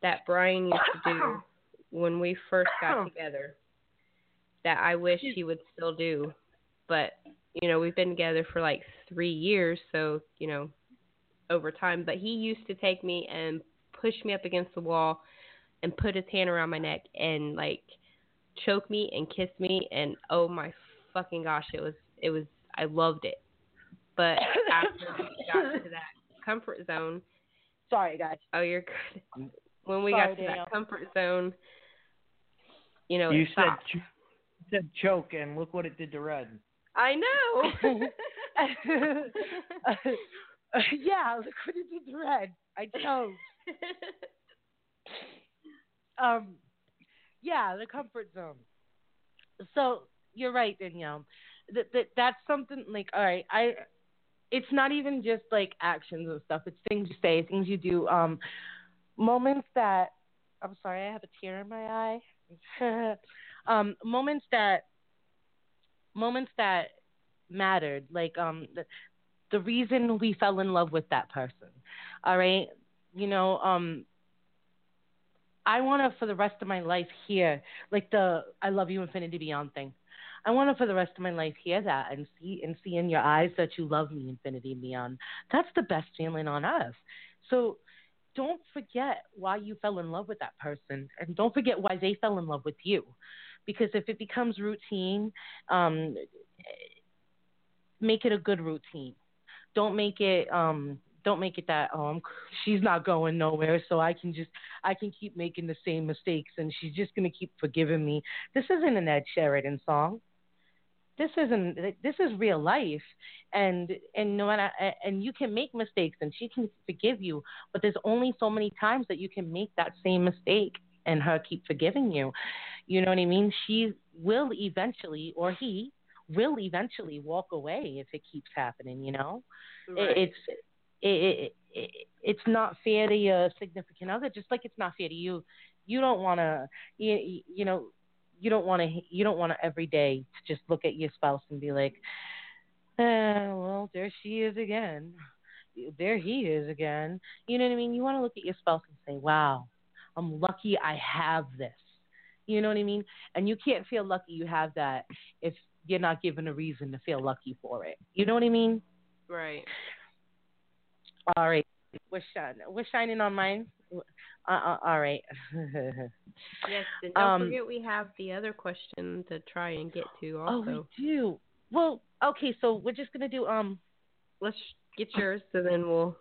that Brian used to do when we first got together that I wish he would still do, but you know we've been together for like three years, so you know over time. But he used to take me and push me up against the wall and put his hand around my neck and like choke me and kiss me and oh my fucking gosh it was it was I loved it. But after we got to that comfort zone, sorry guys. oh you're good. When we Sorry, got to Danielle. that comfort zone, you know, You it said stopped. ch- you said choke, and look what it did to Red. I know. yeah, look what it did to Red. I chose. Um, yeah, the comfort zone. So you're right, Danielle. That, that that's something like all right. I it's not even just like actions and stuff. It's things you say, things you do. Um, moments that I'm sorry, I have a tear in my eye. um, moments that moments that mattered, like um the, the reason we fell in love with that person. All right, you know um. I want to for the rest of my life hear like the "I love you, infinity beyond" thing. I want to for the rest of my life hear that and see and see in your eyes that you love me, infinity beyond. That's the best feeling on earth. So don't forget why you fell in love with that person, and don't forget why they fell in love with you. Because if it becomes routine, um, make it a good routine. Don't make it um, don't make it that um she's not going nowhere so i can just i can keep making the same mistakes and she's just going to keep forgiving me this isn't an Ed Sheeran song this isn't this is real life and and no matter and you can make mistakes and she can forgive you but there's only so many times that you can make that same mistake and her keep forgiving you. You know what I mean? She will eventually, or he will eventually walk away if it keeps happening. You know, Right. it's it, it, it, it's not fair to your significant other, just like it's not fair to you. You don't want to, you, you know, you don't want to, you don't want to every day to just look at your spouse and be like, eh, well, there she is again. There he is again. You know what I mean? You want to look at your spouse and say, wow, I'm lucky I have this. You know what I mean? And you can't feel lucky you have that if you're not given a reason to feel lucky for it. You know what I mean? right. All right. We're shining. We're shining on mine. Uh, uh, all right. Yes, and don't Um, forget we have the other question to try and get to also. oh, we do. Well, okay. So we're just gonna do um. Let's get yours, so then we'll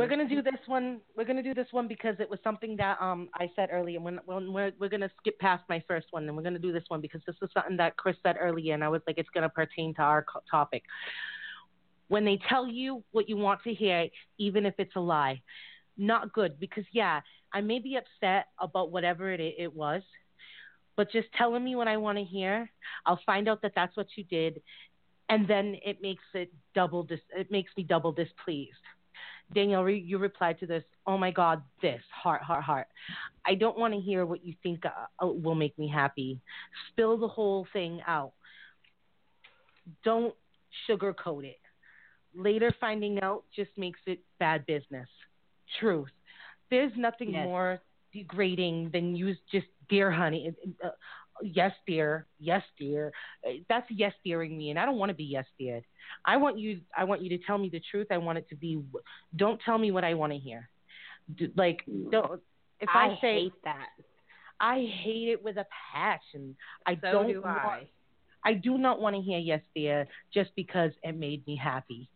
We're gonna do this one. We're gonna do this one because it was something that um I said earlier. When when we're we're gonna skip past my first one and we're gonna do this one because this is something that Chris said earlier, and I was like, it's gonna pertain to our topic. When they tell you what you want to hear, even if it's a lie, not good. Because yeah, I may be upset about whatever it it was, but just telling me what I want to hear, I'll find out that that's what you did, and then it makes it double dis- it makes me double displeased. Danielle, re- you replied to this. Oh my God, this heart, heart, heart. I don't want to hear what you think uh, will make me happy. Spill the whole thing out. Don't sugarcoat it. Later finding out just makes it bad business. Truth. There's nothing Yes. more degrading than use just dear honey. Uh, yes, dear. Yes, dear. Uh, That's yes dearing me, and I don't want to be yes deared. I want you. I want you to tell me the truth. I want it to be. Don't tell me what I want to hear. Like don't. If I, I say hate that. I hate it with a passion. I So don't do want, I. I do not want to hear yes dear just because it made me happy.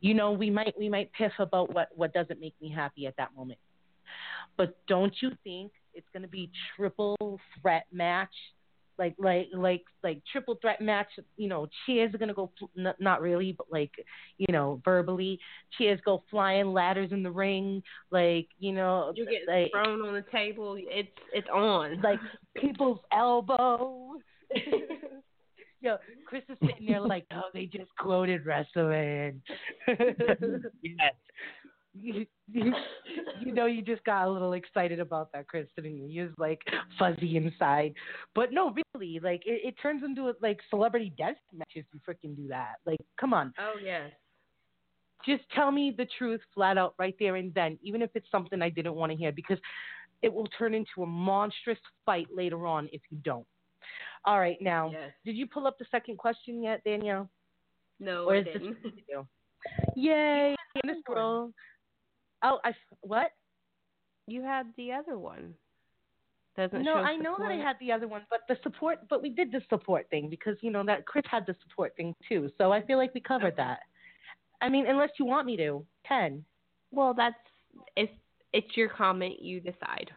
You know, we might we might piff about what what doesn't make me happy at that moment. But don't you think it's going to be triple threat match? Like like like like triple threat match, you know, cheers are going to go fl- n- not really, but like, you know, verbally, cheers go flying, ladders in the ring, like, you know, You get like thrown on the table. It's it's on. like people's elbow. Yo, Chris is sitting there like, oh, they just quoted wrestling. Yes. You, you, you know, you just got a little excited about that, Kristen, didn't you? Was like fuzzy inside, but no, really, like it, it turns into a like celebrity death match if you freaking do that. Like, come on, oh yes. just tell me the truth flat out right there and then, even if it's something I didn't want to hear, because it will turn into a monstrous fight later on if you don't. All right, now, Yes. did you pull up the second question yet, Danielle? No, Or I is this didn't. you? Yay, a scroll. Oh, I what? You had the other one. Doesn't No, I know that I had the other one, but the support, but we did the support thing because you know that Chris had the support thing too. So I feel like we covered oh. that. I mean, unless you want me to, ten. Well, that's it's it's your comment. You decide.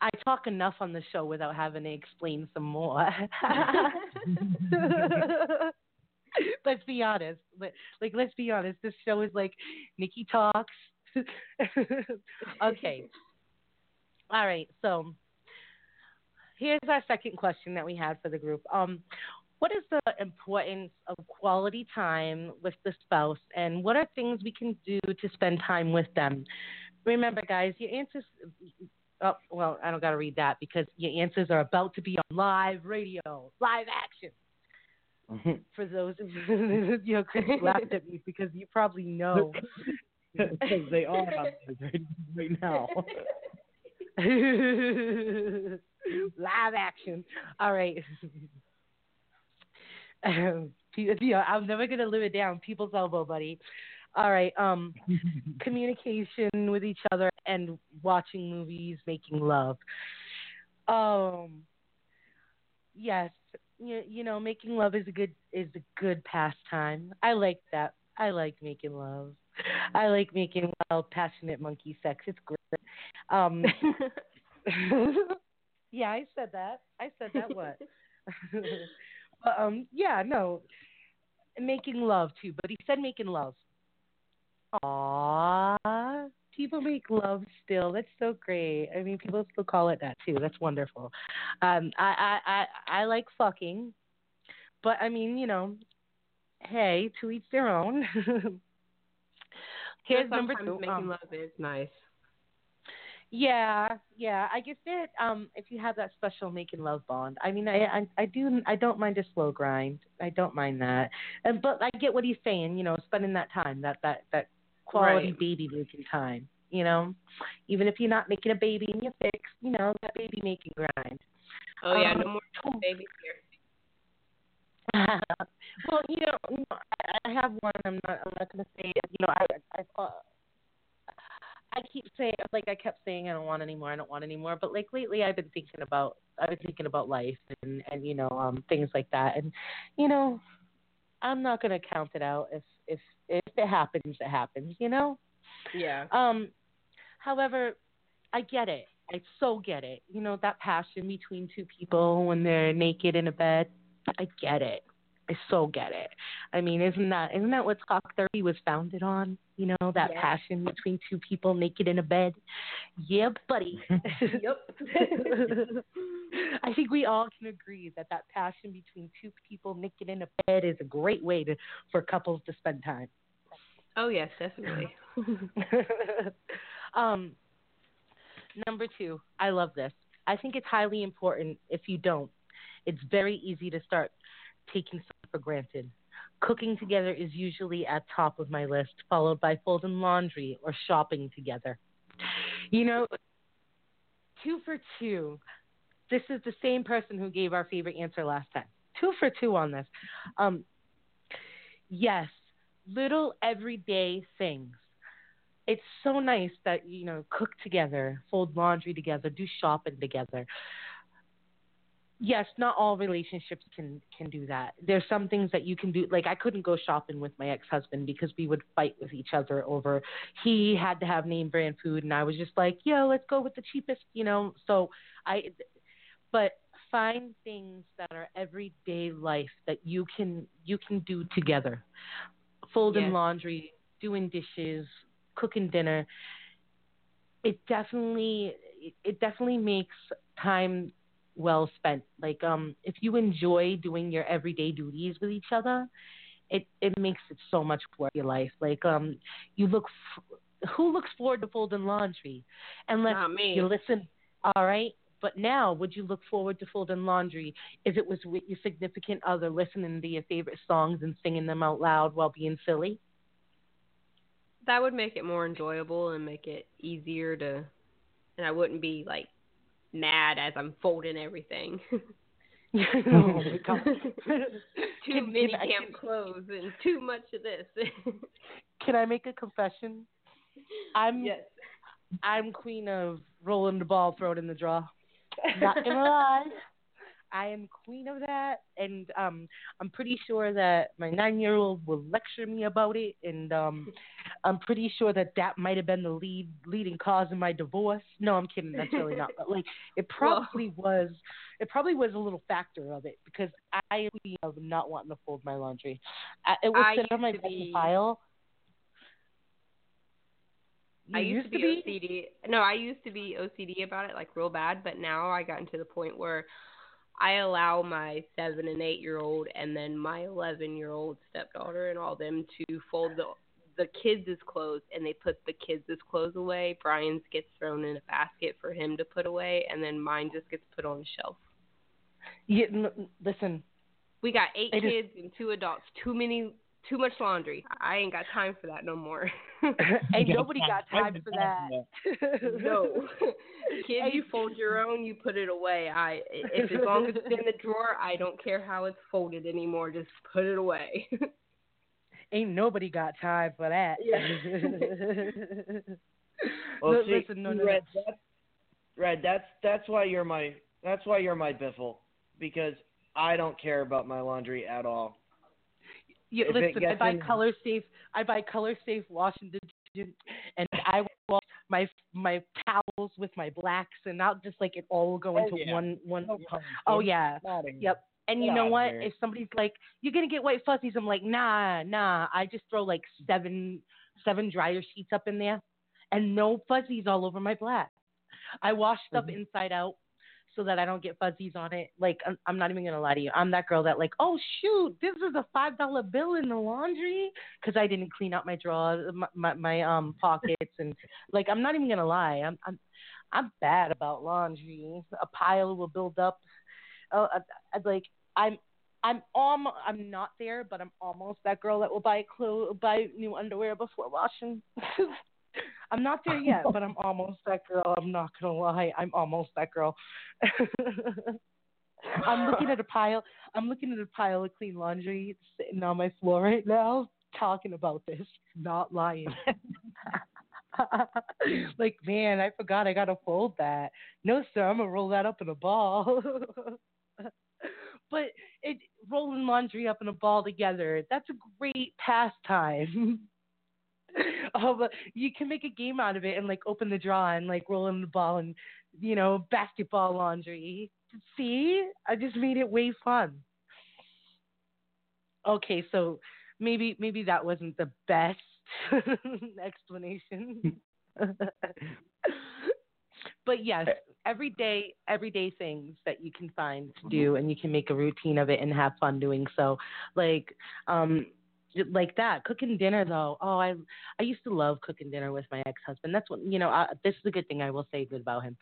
I talk enough on the show without having to explain some more. let's be honest. Like, let's be honest. This show is like Nikki talks. Okay. All right. So here's our second question that we had for the group. Um, what is the importance of quality time with the spouse, and what are things we can do to spend time with them? Remember, guys, your answers. Oh, well, I don't got to read that because your answers are about to be on live radio, live action. For those, of you know, Chris laughed at me because you probably know. Because they are right, right now. live action. All right. Um, pe- yeah, I'm never gonna live it down. People's elbow, buddy. All right. Um, communication with each other and watching movies, making love. Um, yes, you, you know, making love is a good is a good pastime. I like that. I like making love. I like making wild, passionate monkey sex. It's great. Um, yeah, I said that. I said that. What? but, um, yeah, no, making love too. But he said making love. Aww, people make love still. That's so great. I mean, people still call it that too. That's wonderful. Um, I, I, I, I like fucking, but I mean, you know, hey, to each their own. Here's number two. Making Um, love is nice. yeah, yeah. I guess that um, if you have that special making love bond, I mean, I, I, I do, I don't mind a slow grind. I don't mind that. And but I get what he's saying. You know, spending that time, that that that quality Right. baby making time. You know, even if you're not making a baby and you're fixed, you know, that baby making grind. Oh yeah, Um, no more babies here. Well, you know, you know, I, I have one. I'm not. I'm not going to say it. You know, I, I, uh, I keep saying, like I kept saying, I don't want any more. I don't want any more. But like lately, I've been thinking about. I've been thinking about life and and you know, um, things like that. And you know, I'm not going to count it out. If if if it happens, it happens. You know. Yeah. Um, however, I get it. I so get it. You know that passion between two people when they're naked in a bed. I get it. I so get it. I mean, isn't that isn't that what Talk Therapy was founded on? You know that Yeah. passion between two people naked in a bed. Yeah, buddy. Yep. I think we all can agree that that passion between two people naked in a bed is a great way to for couples to spend time. oh yes, definitely. um, number two, I love this. I think it's highly important if you don't. It's very easy to start taking stuff for granted. Cooking together is usually at top of my list, followed by folding laundry or shopping together. You know, two for two. This is the same person who gave our favorite answer last time. Two for two on this. Um, yes, little everyday things it's so nice that you know cook together, fold laundry together, do shopping together. Yes, not all relationships can can do that. There's some things that you can do. Like I couldn't go shopping with my ex husband because we would fight with each other over. He had to have name brand food, and I was just like, yo, let's go with the cheapest, you know. So I, but find things that are everyday life that you can you can do together. Folding Yes. laundry, doing dishes, cooking dinner. It definitely it definitely makes time well spent. Like um if you enjoy doing your everyday duties with each other, it it makes it so much worth your life. Like um you look f- who looks forward to folding laundry unless Not me. you listen all right but now would you look forward to folding laundry if it was with your significant other listening to your favorite songs and singing them out loud while being silly that would make it more enjoyable and make it easier to and I wouldn't be like mad as I'm folding everything. oh my god too Can- many can I- damn clothes and too much of this. can i make a confession i'm yes. i'm queen of rolling the ball throw it in the draw not gonna lie I am queen of that, and um, I'm pretty sure that my nine-year-old will lecture me about it, and um, I'm pretty sure that that might have been the lead leading cause of my divorce. No, I'm kidding. That's really not. But like, it probably was. It probably was a little factor of it because I am queen of not wanting to fold my laundry. I, it would I sit on my be- pile. You I used, to be, OCD. No, I used to be OCD about it, like real bad. But now I gotten to the point where I allow my seven and eight year old, and then my eleven year old stepdaughter, and all them to fold the the kids' clothes, and they put the kids' clothes away. Brian's gets thrown in a basket for him to put away, and then mine just gets put on a shelf. Yeah, n- listen, We got eight It is- kids and two adults. Too many, too much laundry. I ain't got time for that no more. ain't nobody got time for that. No. Kid, you fold your own, you put it away. I if as long as it's in the drawer, I don't care how it's folded anymore. Just put it away. Ain't nobody got time for that. Yeah. Well, Li- see, listen, no, no, no. Red, that's, Red, that's that's why you're my that's why you're my biffle because I don't care about my laundry at all. You, if listen, I buy in- color safe. I buy color safe washing detergent, and I wash my my towels with my blacks, and I'll just like it all will go Oh, into yeah. one one. No pumpkin. Oh yeah. Yep. And you Get know what? here. If somebody's like, "You're gonna get white fuzzies," I'm like, "Nah, nah." I just throw like seven seven dryer sheets up in there, and no fuzzies all over my black. I wash stuff Mhm. inside out so that I don't get fuzzies on it. Like I'm, I'm not even gonna lie to you. I'm that girl that like, oh shoot, this is a five dollar bill in the laundry because I didn't clean out my drawers, my, my my um pockets, and like I'm not even gonna lie. I'm I'm I'm bad about laundry. A pile will build up. Uh, I, I, like I'm I'm almost I'm not there, but I'm almost that girl that will buy clothes, buy new underwear before washing. I'm not there yet, but I'm almost that girl. I'm not gonna lie, I'm almost that girl. I'm looking at a pile. I'm looking at a pile of clean laundry sitting on my floor right now, talking about this. Not lying. like man, I forgot I gotta fold that. No sir, I'm gonna roll that up in a ball. But it rolling laundry up in a ball together, that's a great pastime. um, you can make a game out of it and like open the drawer and like roll in the ball and you know basketball laundry. See, I just made it way fun. Okay, so maybe maybe that wasn't the best explanation. but yes, everyday everyday things that you can find to do and you can make a routine of it and have fun doing so. Like um like that. Cooking dinner though. Oh i i used to love cooking dinner with my ex husband that's what you know I, this is a good thing i will say good about him.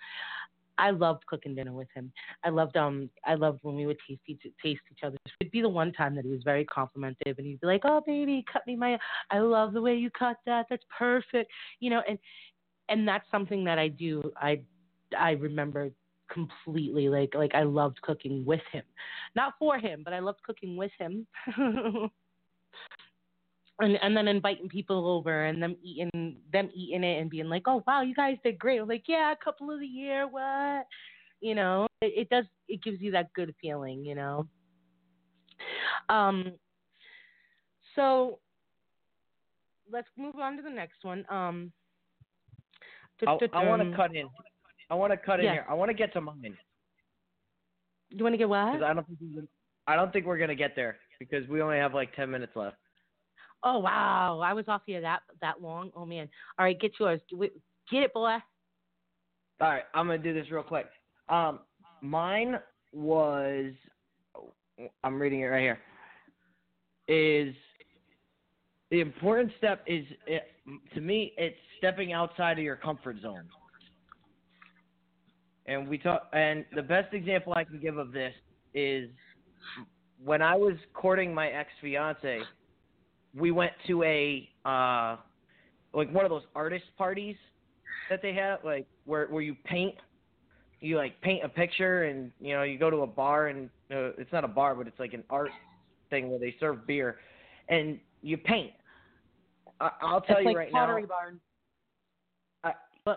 I loved cooking dinner with him. I loved um i loved when we would taste each taste each other it'd be the one time that he was very complimentive and he'd be like oh baby cut me my i love the way you cut that. That's perfect. You know and and that's something that i do i i remember completely like like i loved cooking with him not for him but i loved cooking with him and and then inviting people over and them eating them eating it and being like, oh wow, you guys did great. I'm like, yeah, a couple of the year, what? You know, it, it does. It gives you that good feeling, you know. Um. So let's move on to the next one. Um. I, I want to cut in. I want to cut in Yes. here. I want to get to mine You want to get what? I don't think I don't think we're gonna get there because we only have like ten minutes left. Oh wow, I was off here that that long. Oh man. All right, get yours. Get it, boy. All right, I'm gonna do this real quick. Um, mine was, I'm reading it right here. Is the important step is it, to me it's stepping outside of your comfort zone. And we talk, and the best example I can give of this is when I was courting my ex fiance. We went to a uh, like one of those artist parties that they have, like where where you paint, you like paint a picture, and you know you go to a bar, and uh, it's not a bar, but it's like an art thing where they serve beer, and you paint. I, I'll tell it's you like right Pottery now. Barn. I-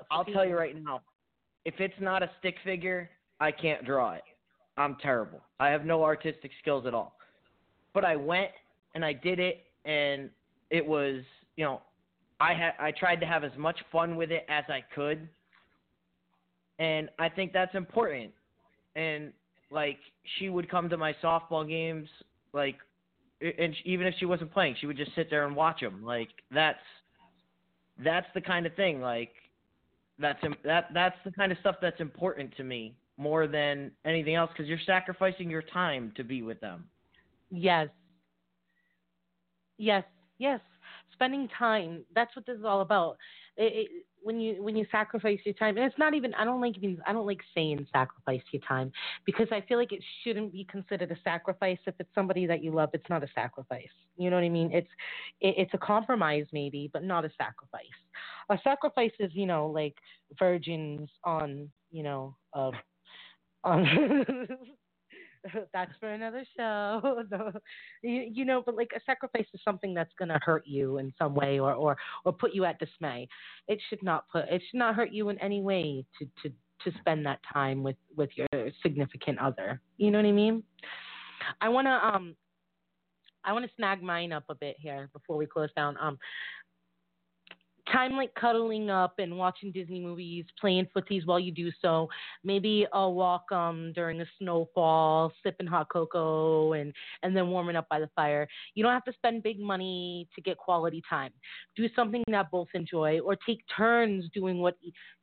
I'll tell you right now, if it's not a stick figure, I can't draw it. I'm terrible. I have no artistic skills at all. But I went and I did it, and it was, you know, I had I tried to have as much fun with it as I could, and I think that's important. And like she would come to my softball games, like, and even if she wasn't playing, she would just sit there and watch them. Like that's that's the kind of thing. Like that's that that's the kind of stuff that's important to me more than anything else because you're sacrificing your time to be with them. Yes. Yes. Yes. Spending time. That's what this is all about. It, it, when you when you sacrifice your time, and it's not even. I don't like. I don't like saying sacrifice your time because I feel like it shouldn't be considered a sacrifice if it's somebody that you love. It's not a sacrifice. You know what I mean? It's it, it's a compromise maybe, but not a sacrifice. A sacrifice is you know like virgins on you know uh, on. that's for another show. You, you know, but like a sacrifice is something that's going to hurt you in some way or, or, or put you at dismay. It should not put, it should not hurt you in any way to, to, to spend that time with, with your significant other. You know what I mean? I want to, um, I want to snag mine up a bit here before we close down. Um, time like cuddling up and watching Disney movies, playing footies while you do so. Maybe a walk um during a snowfall, sipping hot cocoa and and then warming up by the fire. You don't have to spend big money to get quality time. Do something that both enjoy or take turns doing what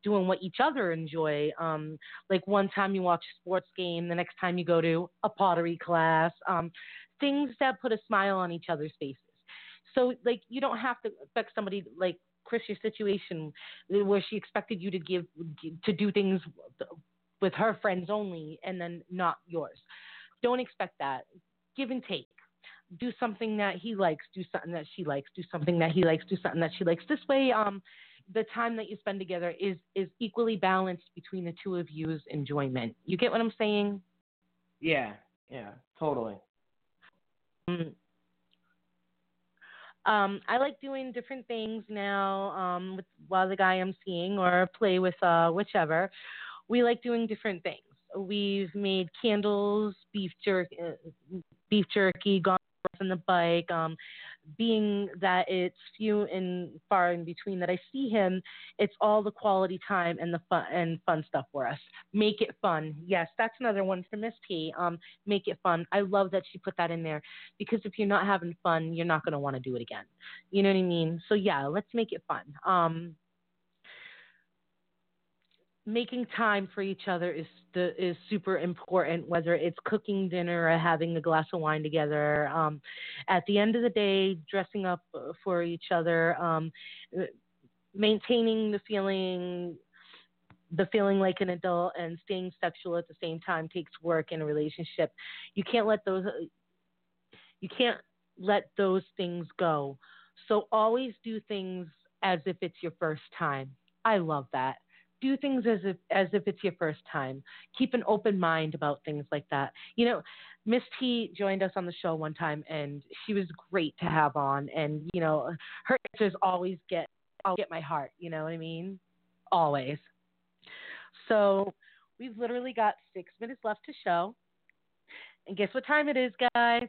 doing what each other enjoy. Um like one time you watch a sports game, the next time you go to a pottery class. Um things that put a smile on each other's faces. So like you don't have to expect somebody like Chris your situation where she expected you to give to do things with her friends only and then not yours. Don't expect that. Give and take. Do something that he likes, do something that she likes, do something that he likes, do something that she likes. This way um the time that you spend together is is equally balanced between the two of you's enjoyment. You get what I'm saying? Yeah, yeah, totally. Mm. Um, I like doing different things now um, with while the guy I'm seeing or play with uh, whichever. We like doing different things. We've made candles, beef jerky, uh, beef jerky, gone on the bike. Um, being that it's few and far in between that I see him, it's all the quality time and the fun and fun stuff for us. Make it fun. Yes, that's another one for Miss T. Um, make it fun. I love that she put that in there because if you're not having fun, you're not gonna want to do it again. You know what I mean? So yeah, let's make it fun. Um, making time for each other is the, is super important whether it's cooking dinner or having a glass of wine together. Um, at the end of the day dressing up for each other um, maintaining the feeling the feeling like an adult and staying sexual at the same time takes work in a relationship. You can't let those you can't let those things go. So always do things as if it's your first time. I love that do things as if as if it's your first time. Keep an open mind about things like that. You know, Miss T joined us on the show one time, and she was great to have on. And you know, her answers always get I'll get my heart. You know what I mean? Always. So we've literally got six minutes left to show. And guess what time it is, guys?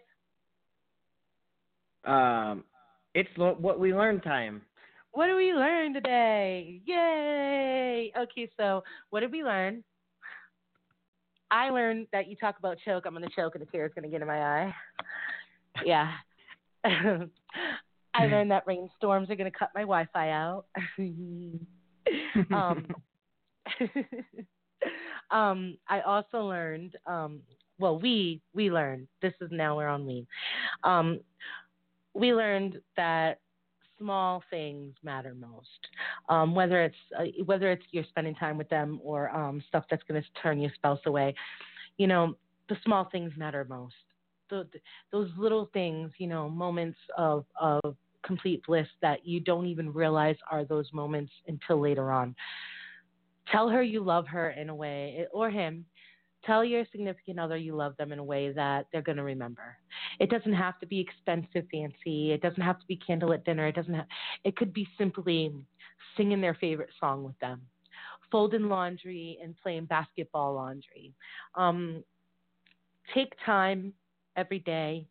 Um, it's lo- what we learn time. What did we learn today? Yay! Okay, so what did we learn? I learned that you talk about choke. I'm going to choke and a tear is going to get in my eye. Yeah. I learned that rainstorms are going to cut my Wi Fi out. um, um, I also learned, um, well, we, we learned, this is now we're on we. Um, we learned that small things matter most. Um, whether it's uh, whether it's you're spending time with them or um, stuff that's going to turn your spouse away, you know, the small things matter most. The, the, those little things, you know, moments of of complete bliss that you don't even realize are those moments until later on. Tell her you love her in a way, or him, Tell your significant other you love them in a way that they're going to remember. It doesn't have to be expensive, fancy. It doesn't have to be candlelit dinner. It doesn't have. It could be simply singing their favorite song with them, folding laundry and playing basketball laundry. Um, take time every day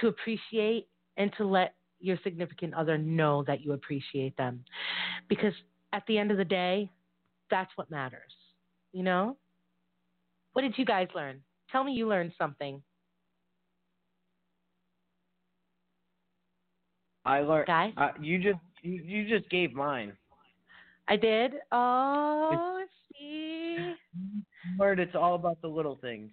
to appreciate and to let your significant other know that you appreciate them, because at the end of the day, that's what matters. You know. What did you guys learn? Tell me you learned something. I learned. Guys? Uh, you just you, you just gave mine. I did. Oh, see. Learned it's all about the little things.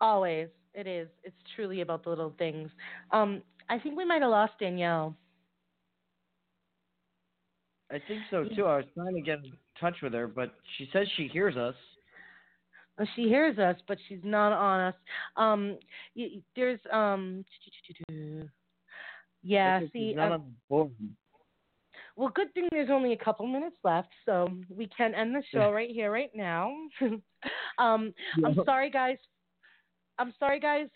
Always, it is. It's truly about the little things. Um, I think we might have lost Danielle. I think so too. I was trying to get in touch with her, but she says she hears us. She hears us, but she's not on us. Um, there's um, yeah. See, not on the board. well, good thing there's only a couple minutes left, so we can end the show right here, right now. um, I'm sorry, guys. I'm sorry, guys,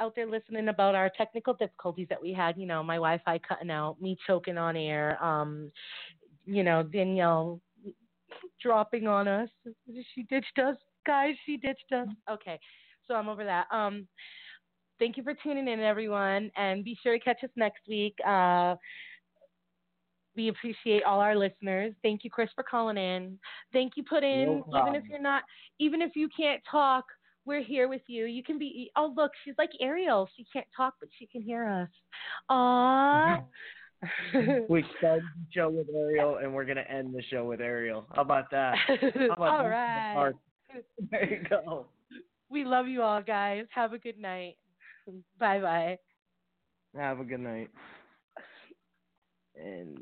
out there listening about our technical difficulties that we had. You know, my Wi-Fi cutting out, me choking on air. Um, you know, Danielle dropping on us. She ditched us guys, she ditched us. Okay, so I'm over that. Um, thank you for tuning in, everyone, and be sure to catch us next week. Uh, We appreciate all our listeners. Thank you, Chris, for calling in. Thank you, Puddin. No even if you're not, even if you can't talk, we're here with you. You can be. Oh, look, she's like Ariel. She can't talk, but she can hear us. Aww. We started the show with Ariel, and we're gonna end the show with Ariel. How about that? How about all right. There you go. We love you all, guys. Have a good night. Bye bye. Have a good night. And